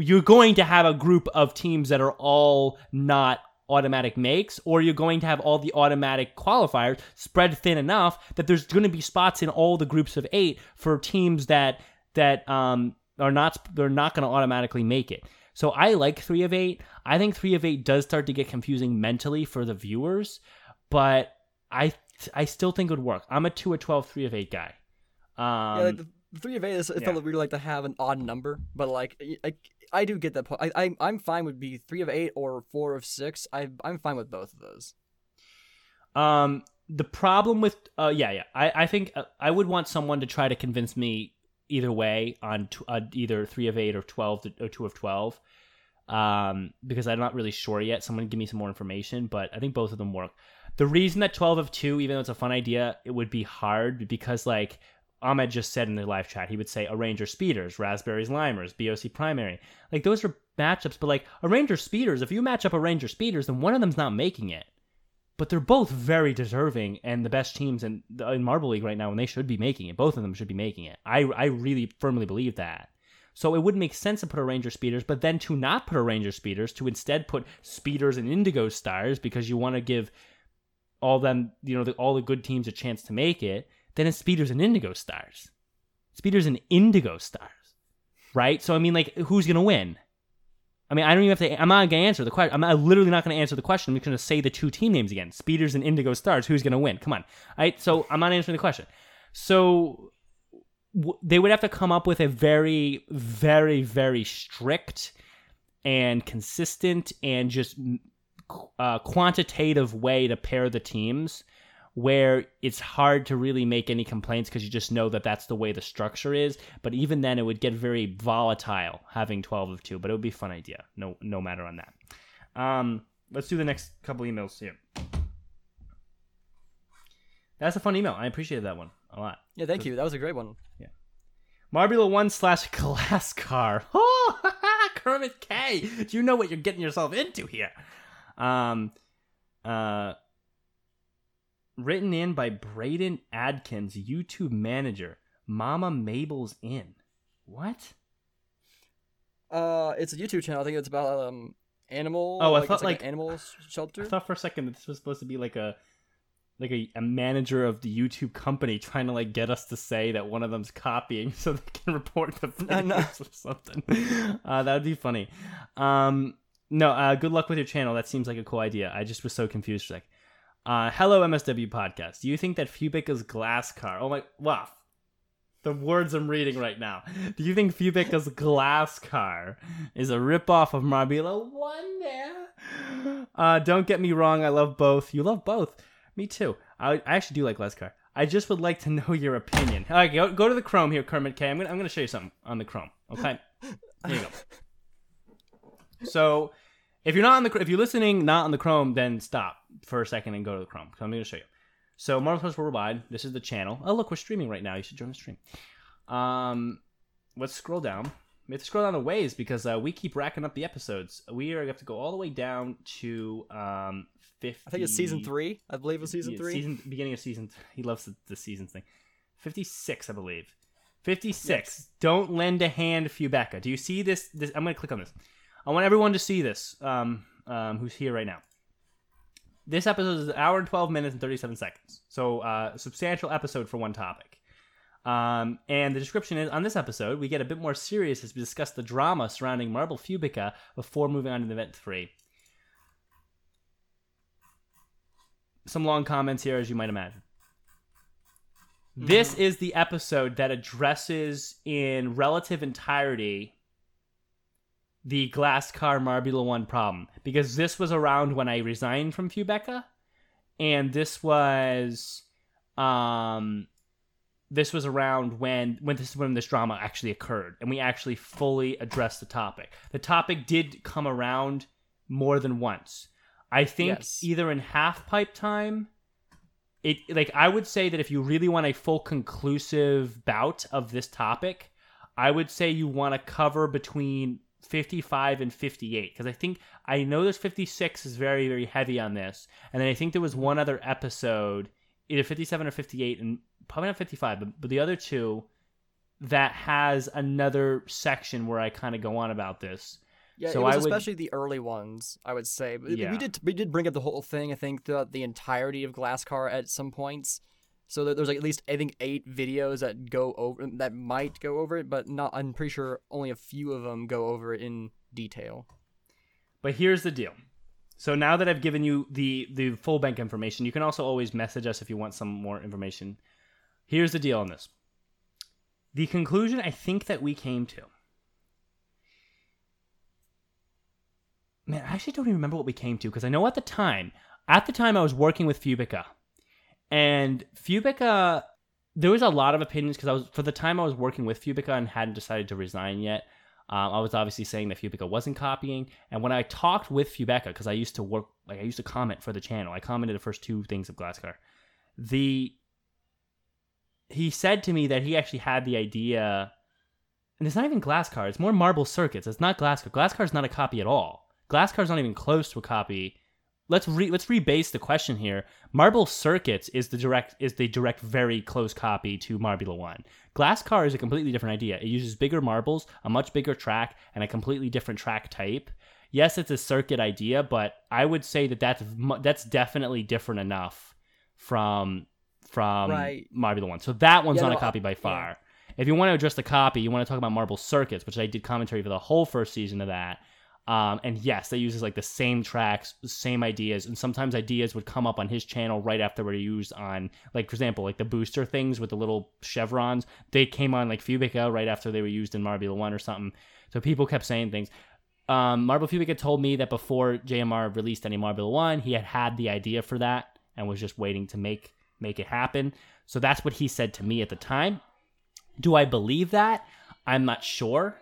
you're going to have a group of teams that are all not automatic makes, or you're going to have all the automatic qualifiers spread thin enough that there's going to be spots in all the groups of eight for teams that that um, are not they're not going to automatically make it. So I like three of eight. I think three of eight does start to get confusing mentally for the viewers, but I I still think it would work. I'm a two of 12, three of eight guy. Um, yeah, like the, the three of eight, is- it yeah. felt weird like to have an odd number, but like I, I, do get that point. I, I I'm fine with be three of eight or four of six. I I'm fine with both of those. Um, the problem with uh, yeah, yeah, I I think uh, I would want someone to try to convince me either way on t- uh, either three of eight or twelve to, or two of twelve. Um, because I'm not really sure yet. Someone give me some more information, but I think both of them work. The reason that twelve of two, even though it's a fun idea, it would be hard because like Ahmed just said in the live chat, he would say Arranger Speeders, Raspberries Limers, BOC Primary. Like those are matchups, but like Arranger Speeders, if you match up Arranger Speeders, then one of them's not making it. But they're both very deserving and the best teams in, in Marble League right now, and they should be making it. Both of them should be making it. I, I really firmly believe that. So it wouldn't make sense to put a Ranger Speeders, but then to not put a Ranger Speeders, to instead put Speeders and Indigo Stars because you want to give all them, you know, the, all the good teams a chance to make it, then it's Speeders and Indigo Stars. Speeders and Indigo Stars, right? So I mean, like, who's gonna win? I mean, I don't even have to. I'm not gonna answer the question. I'm not, literally not gonna answer the question. I'm just gonna say the two team names again: Speeders and Indigo Stars. Who's gonna win? Come on, All right? So I'm not answering the question. So they would have to come up with a very, very, very strict and consistent and just uh, quantitative way to pair the teams where it's hard to really make any complaints because you just know that that's the way the structure is but even then it would get very volatile having 12 of 2 but it would be a fun idea no no matter on that um let's do the next couple emails here that's a fun email i appreciated that one a lot Yeah, thank you. That was a great one. Yeah. Marbula 1 slash glass car. Oh, Kermit K. Do you know what you're getting yourself into here? Um, uh, written in by Braden Adkins, YouTube manager. Mama Mabel's in. What? Uh, it's a YouTube channel. I think it's about um animal. Oh, I like, thought, like, like- an animal shelter. I thought for a second that this was supposed to be like a like a, a manager of the YouTube company trying to like get us to say that one of them's copying so they can report the Uh, no. videos or something. Uh, that would be funny. Um, no, uh, good luck with your channel. That seems like a cool idea. I just was so confused for a sec. Uh, hello, MSW podcast. Do you think that Fubica's glass car? Oh my, wow. The words I'm reading right now. Do you think Fubica's glass car is a ripoff of Marbula One? Uh, don't get me wrong. I love both. You love both. Me too. I, I actually do like glass car. I just would like to know your opinion. All right, go, go to the Chrome here, Kermit K. I'm gonna I'm gonna show you something on the Chrome. Okay, here you go. So, if you're not on the if you're listening not on the Chrome, then stop for a second and go to the Chrome. So I'm gonna show you. So Marble Sports Worldwide. This is the channel. Oh look, we're streaming right now. You should join the stream. Um, let's scroll down. We have to scroll down the ways because uh, we keep racking up the episodes. We are gonna have to go all the way down to um 50. I think it's season three. I believe it's season three. Season beginning of season. He loves the, the season thing. Fifty six, I believe. Fifty six. Don't lend a hand, Fubeca. Do you see this? This I'm gonna click on this. I want everyone to see this. Um, um, who's here right now? This episode is an hour and twelve minutes and thirty seven seconds. So, uh, substantial episode for one topic. Um, and the description is on this episode, we get a bit more serious as we discuss the drama surrounding Marble Fubica before moving on to event three. Some long comments here, as you might imagine. This is the episode that addresses in relative entirety the glass car Marbula 1 problem. Because this was around when I resigned from Fubeca. And this was um this was around when when this when this drama actually occurred and we actually fully addressed the topic. The topic did come around more than once. I think Yes. either in half pipe time it like I would say that if you really want a full conclusive bout of this topic, I would say you want to cover between 55 and 58 because I think I know there's 56 is very very heavy on this, and then I think there was one other episode, either 57 or 58, and probably not 55, but, but the other two that has another section where I kind of go on about this. Yeah, So it was I would- especially the early ones, I would say. Yeah. We did we did bring up the whole thing, I think, throughout the entirety of Glass Car at some points. So there's like at least I think eight videos that go over that might go over it, but not. I'm pretty sure only a few of them go over it in detail. But here's the deal. So now that I've given you the the full bank information, you can also always message us if you want some more information. Here's the deal on this. The conclusion I think that we came to. Man, I actually don't even remember what we came to because I know at the time, at the time I was working with Fubica, and Fubica, there was a lot of opinions because I was for the time I was working with Fubica and hadn't decided to resign yet. Um, I was obviously saying that Fubica wasn't copying, and when I talked with Fubica, because I used to work, like I used to comment for the channel, I commented the first two things of Glasscar. The he said to me that he actually had the idea, and it's not even Glasscar; it's more Marble Circuits. It's not Glasscar. Is not a copy at all. Glasscar is not even close to a copy. Let's re- let's rebase the question here. Marble Circuits is the direct is the direct very close copy to Marbula One. Glass Car is a completely different idea. It uses bigger marbles, a much bigger track, and a completely different track type. Yes, it's a circuit idea, but I would say that that's that's definitely different enough from from Right. Marbula One. So that one's Yeah, not no, a copy by far. If you want to address the copy, you want to talk about Marble Circuits, which I did commentary for the whole first season of that. Um, and yes, they uses like the same tracks, same ideas, and sometimes ideas would come up on his channel right after they were used on, like for example, like the booster things with the little chevrons. They came on like Fubica right after they were used in Marbula One or something. So people kept saying things. Um, Marble Fubica told me that before JMR released any Marbula One, he had had the idea for that and was just waiting to make make it happen. So that's what he said to me at the time. Do I believe that? I'm not sure.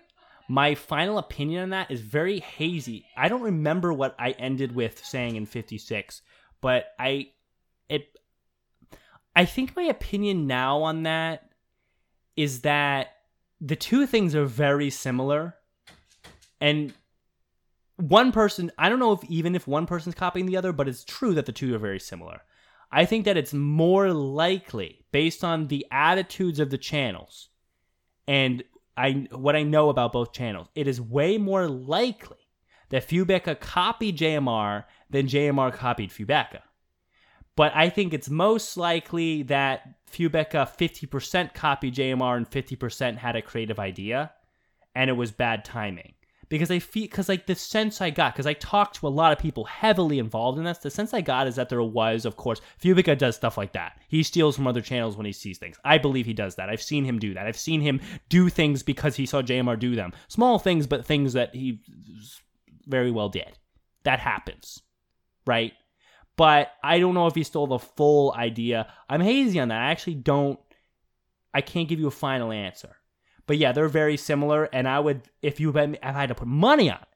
My final opinion on that is very hazy. I don't remember what I ended with saying in 56, but I it I think my opinion now on that is that the two things are very similar and one person I don't know if even if one person's copying the other, but it's true that the two are very similar. I think that it's more likely, based on the attitudes of the channels and I what I know about both channels, it is way more likely that Fubeca copied JMR than JMR copied Fubeca. But I think it's most likely that Fubeca 50% copied JMR and 50% had a creative idea and it was bad timing because I feel because like the sense I got because I talked to a lot of people heavily involved in this. The sense I got is that there was, of course, Fubica does stuff like that. He steals from other channels when he sees things. I believe he does that. I've seen him do that. I've seen him do things because he saw JMR do them. Small things, but things that he very well did. That happens, right? But I don't know if he stole the full idea. I'm hazy on that. I actually don't. I can't give you a final answer. But yeah, they're very similar. And I would, if you if I had to put money on it,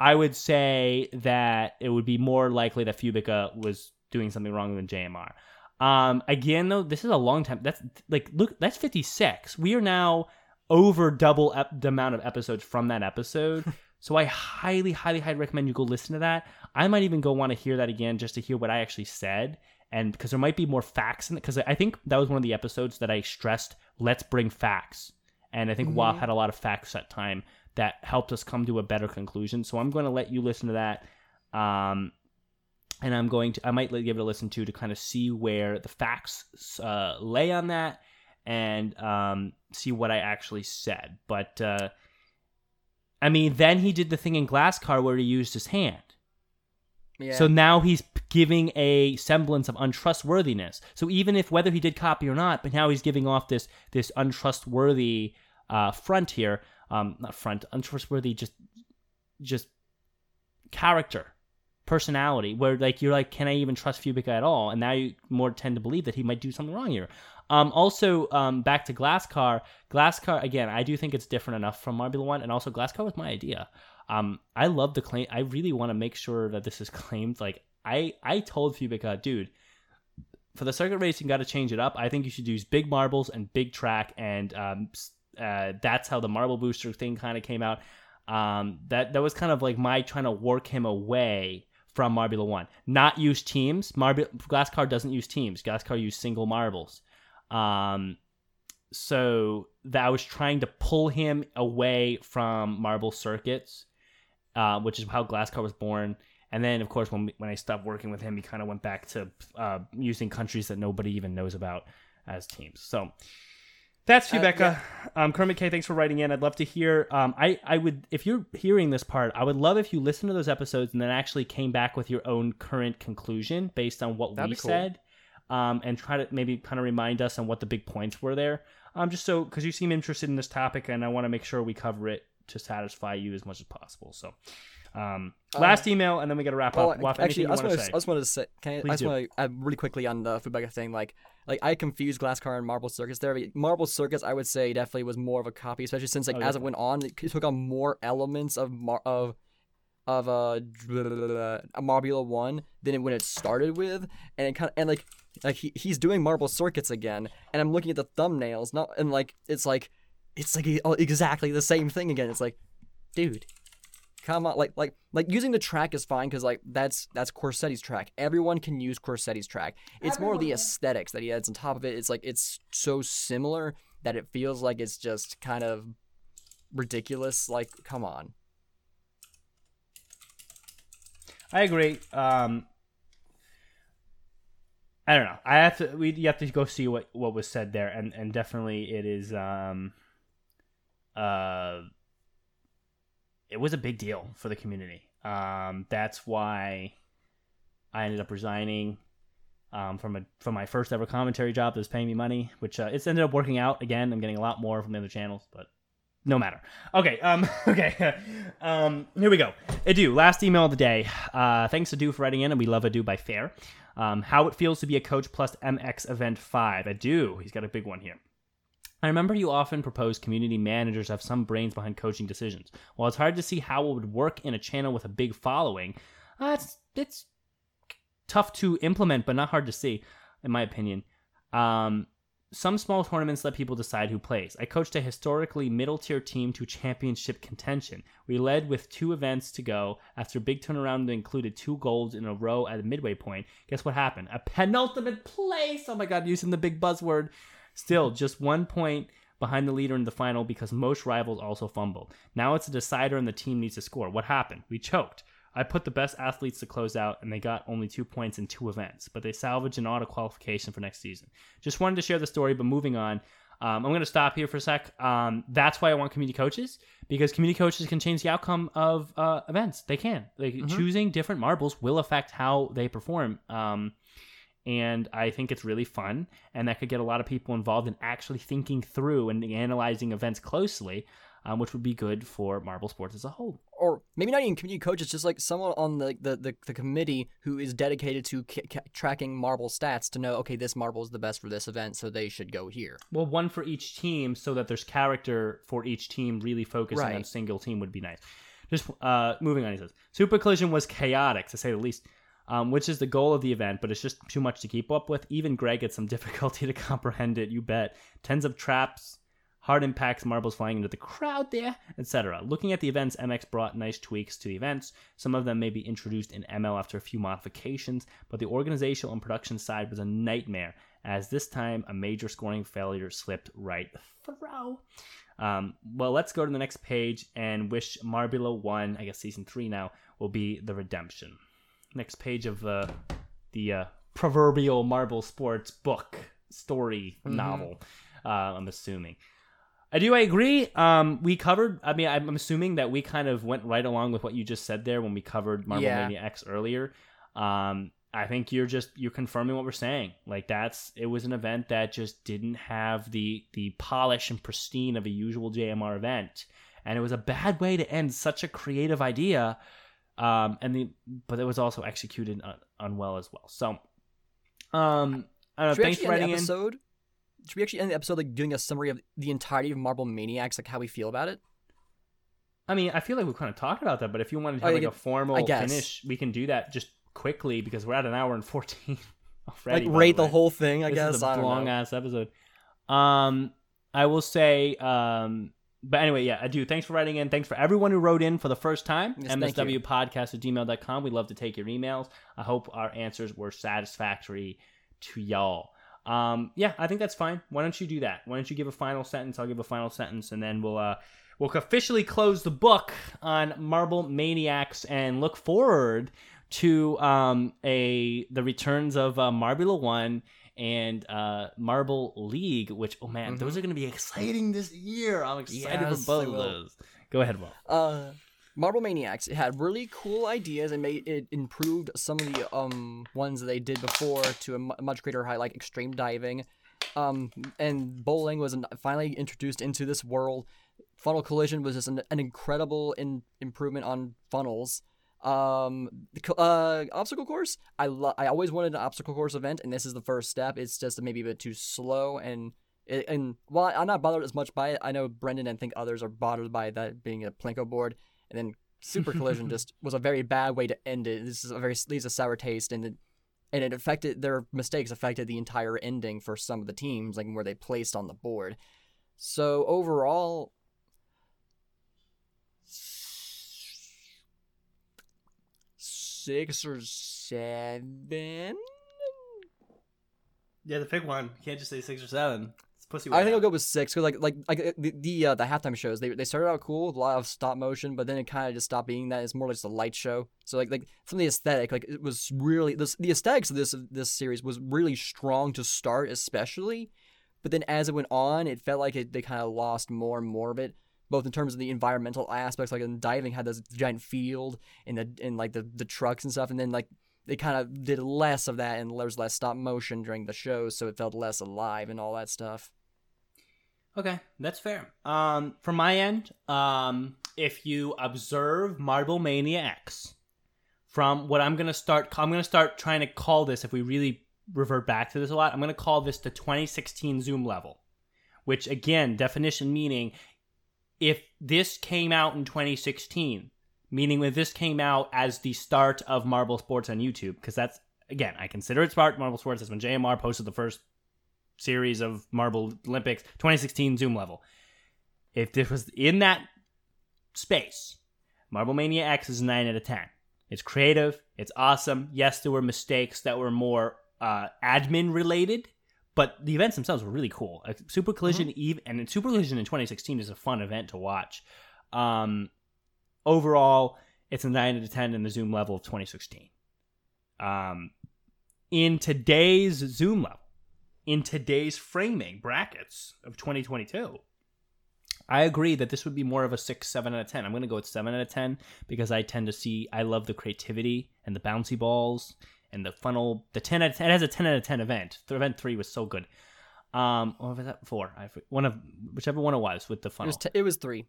I would say that it would be more likely that Fubica was doing something wrong than JMR. Um, again, though, this is a long time. That's like, look, that's 56. We are now over double ep- the amount of episodes from that episode. so I highly, highly, highly recommend you go listen to that. I might even go want to hear that again just to hear what I actually said and because there might be more facts in it because i think that was one of the episodes that i stressed let's bring facts. And i think mm had a lot of facts that time that helped us come to a better conclusion. So i'm going to let you listen to that um, and i'm going to i might give it a listen to to kind of see where the facts uh, lay on that and um, see what i actually said. But uh, i mean then he did the thing in glass car where he used his hand Yeah. so now he's giving a semblance of untrustworthiness. So even if whether he did copy or not, but now he's giving off this this untrustworthy uh, front here, um, not front, untrustworthy, just just character, personality, where like you're like, can I even trust Fubica at all? And now you more tend to believe that he might do something wrong here. Um, also, um, back to Glasscar. Glasscar again, I do think it's different enough from Marbula One, and also Glasscar was my idea. Um, I love the claim. I really want to make sure that this is claimed. Like I I told Fubica, dude, for the circuit race, you got to change it up. I think you should use big marbles and big track, and um, uh, that's how the marble booster thing kind of came out. Um, that that was kind of like my trying to work him away from Marbula One. Not use teams. Marble Glasscar doesn't use teams. Glasscar use single marbles. Um, so that I was trying to pull him away from marble circuits, uh, which is how Glasscar was born. And then, of course, when when I stopped working with him, he kind of went back to uh, using countries that nobody even knows about as teams. So that's you, Uh, Becca. Um, Kermit K, thanks for writing in. I'd love to hear. Um, I I would if you're hearing this part, I would love if you listen to those episodes and then actually came back with your own current conclusion based on what That'd we cool. said, um, and try to maybe kind of remind us on what the big points were there. Um, just so because you seem interested in this topic, and I want to make sure we cover it to satisfy you as much as possible. So. Um, last email, and then we got to wrap Oh, up. Waff, actually, I just want want to to. say? I just wanted to say. Can I, I just want to really quickly on the Fubeca thing. Like, like I confused Glasscar and Marble Circuits there. Marble Circuits, I would say, definitely was more of a copy, especially since like Oh, as it went on, it took on more elements of Mar- of of uh, a Marbula One than it, when it started with, and it kind of and like like he, he's doing Marble Circuits again, and I'm looking at the thumbnails, not and like it's like it's like e- exactly the same thing again. It's like, dude, come on like like like using the track is fine because like that's that's corsetti's track everyone can use corsetti's track it's more the aesthetics that he adds on top of it it's like it's so similar that it feels like it's just kind of ridiculous like come on I agree. Um, I don't know. I have to. We you have to go see what what was said there, and and definitely it is. Um, uh, it was a big deal for the community. Um, that's why I ended up resigning. Um, from a from my first ever commentary job that was paying me money, which uh, it's ended up working out. Again, I'm getting a lot more from the other channels, but no matter. Okay, um, okay, um, here we go. Adu, last email of the day. Uh, thanks Adu for writing in, and we love Adu by Fair. Um, how it feels to be a coach plus MX Event Five. Adu, he's got a big one here. I remember you often proposed community managers have some brains behind coaching decisions. While it's hard to see how it would work in a channel with a big following, uh, it's it's tough to implement, but not hard to see, in my opinion. Um, some small tournaments let people decide who plays. I coached a historically middle tier team to championship contention. We led with two events to go after a big turnaround that included two golds in a row at the midway point. Guess what happened? A penultimate place. Oh my god, using the big buzzword. Still, just one point behind the leader in the final because most rivals also fumbled. Now it's a decider and the team needs to score. What happened? We choked. I put the best athletes to close out, and they got only two points in two events, but they salvaged an auto qualification for next season. Just wanted to share the story, but moving on. Um, I'm going to stop here for a sec. Um, that's why I want community coaches because community coaches can change the outcome of uh, events. They can. Like choosing different marbles will affect how they perform. Um, and I think it's really fun, and that could get a lot of people involved in actually thinking through and analyzing events closely, um, which would be good for marble sports as a whole. or maybe not even community coaches, just like someone on the the, the, the committee who is dedicated to ca- ca- tracking marble stats to know, okay, this marble is the best for this event, so they should go here. Well, one for each team, so that there's character for each team. Really focusing on Right. single team would be nice. Just uh, moving on, he says Super Collision was chaotic to say the least, um, which is the goal of the event, but it's just too much to keep up with. Even Greg had some difficulty to comprehend it. You bet. Tens of traps, hard impacts, marbles flying into the crowd there, etc. Looking at the events, MX brought nice tweaks to the events. Some of them may be introduced in ML after a few modifications, but the organizational and production side was a nightmare, as this time a major scoring failure slipped right through. Um, well, let's go to the next page and wish Marbula 1, I guess season 3 now, will be the redemption. Next page of uh, the uh, proverbial Marble Sports book, story, novel, uh, I'm assuming. I do. I agree. Um, we covered. I mean, I'm assuming that we kind of went right along with what you just said there when we covered Marble Yeah. Mania X earlier. Um, I think you're just you're confirming what we're saying. Like that's it was an event that just didn't have the the polish and pristine of a usual JMR event, and it was a bad way to end such a creative idea. Um, and the but it was also executed un, unwell as well. So, um, I don't know. Should Thanks for writing the in. episode? Should we actually end the episode like doing a summary of the entirety of Marble Mania X, like how we feel about it? I mean, I feel like we kind of talked about that, but if you wanted to Oh, have you like a formal finish, we can do that just quickly because we're at an hour and fourteen already. like rate the way. whole thing, I this guess. is a long know. ass episode. Um, I will say, um, but anyway, yeah, I do. Thanks for writing in. Thanks for everyone who wrote in for the first time. Yes. MSWpodcast at gmail.com. We'd love to take your emails. I hope our answers were satisfactory to y'all. Um, yeah, I think that's fine. Why don't you do that? Why don't you give a final sentence? I'll give a final sentence, and then we'll uh, we'll officially close the book on Marble Mania X and look forward to um, a the returns of uh, Marbula One and uh, Marble League. Which oh man, those are going to be exciting this year. I'm excited Yes, for both of those. Go ahead, Will. Uh, Marble Mania X. It had really cool ideas and made it improved some of the um ones that they did before to a much greater height, like extreme diving. Um, and bowling was finally introduced into this world. Funnel collision was just an, an incredible in, improvement on funnels. Um, the uh, obstacle course. I lo- I always wanted an obstacle course event, and this is the first step. It's just maybe a bit too slow and it, and while I'm not bothered as much by it, I know Brendan and think others are bothered by that being a plinko board. And then Super Collision just was a very bad way to end it. This is a very leaves a sour taste, and it and it affected their mistakes affected the entire ending for some of the teams, like where they placed on the board. So overall, six or seven. Yeah, the pick one. You can't just say six or seven. It's pussy. I think I'll go with six. Cause like like like uh, the the, uh, the halftime shows they they started out cool with a lot of stop motion, but then it kind of just stopped being that. It's more like just a light show. So like like some of the aesthetic like it was really this the aesthetics of this this series was really strong to start, especially. But then as it went on, it felt like it, they kind of lost more and more of it, both in terms of the environmental aspects. Like in diving had this giant field and the and like the the trucks and stuff, and then like they kind of did less of that, and there was less stop motion during the shows, so it felt less alive and all that stuff. Okay, that's fair. Um, from my end, um, if you observe Marble Mania X, from what I'm gonna start, I'm gonna start trying to call this. If we really revert back to this a lot, I'm gonna call this the 2016 Zoom level, which again, definition meaning, if this came out in 2016, meaning when this came out as the start of Marble Sports on YouTube, because that's again, I consider it start Marble Sports. That's when JMR posted the first series of Marble Olympics 2016 Zoom level. If this was in that space, Marble Mania X is 9 out of 10. It's creative, it's awesome. Yes, there were mistakes that were more uh, admin related, but the events themselves were really cool. Super Collision Eve and Super Collision in 2016 is a fun event to watch. Um, overall, it's a 9 out of 10 in the Zoom level of 2016. Um, in today's Zoom level, in today's framing brackets of 2022, I agree that this would be more of a six, seven out of ten. I'm going to go with seven out of ten because I tend to see I love the creativity and the bouncy balls and the funnel. The ten out of 10, it has a ten out of ten event. The event three was so good. Um, or was that four? I forget- one of whichever one it was with the It funnel was t- it was three.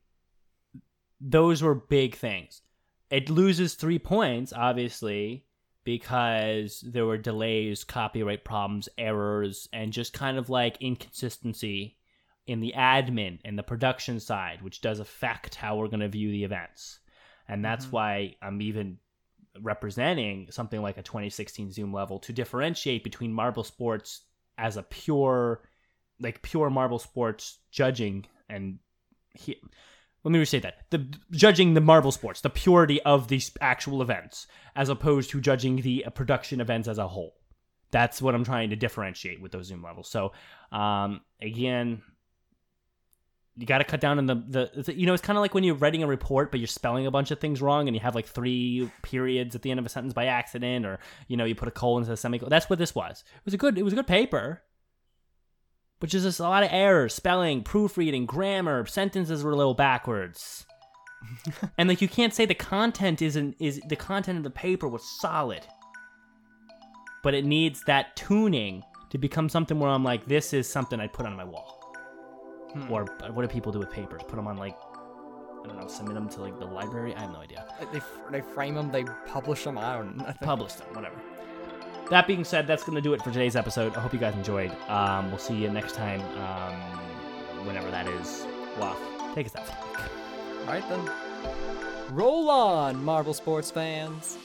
those were big things. It loses three points, obviously, because there were delays, copyright problems, errors, and just kind of like inconsistency in the admin and the production side, which does affect how we're going to view the events. And that's Mhm. why I'm even representing something like a 2016 Zoom level to differentiate between Marble Sports as a pure, like pure Marble Sports judging and he, let me restate that. The judging the marble sports the purity of these actual events as opposed to judging the uh, production events as a whole. That's what i'm trying to differentiate with those zoom levels. So um again you got to cut down on the, the the you know it's kind of like when you're writing a report but you're spelling a bunch of things wrong and you have like three periods at the end of a sentence by accident or you know you put a colon instead of semicolon that's what this was it was a good it was a good paper which is just a lot of errors, spelling, proofreading, grammar, sentences were a little backwards. and like you can't say the content isn't is the content of the paper was solid. But it needs that tuning to become something where I'm like, this is something I'd put on my wall. Hmm. Or uh, what do people do with papers? Put them on like I don't know, submit them to like the library. I have no idea. They they frame them, they publish them. I don't know. publish them, whatever. That being said, that's going to do it for today's episode. I hope you guys enjoyed. Um, we'll see you next time, um, whenever that is. Waff, take us out. All right then. Roll on, Marble sports fans.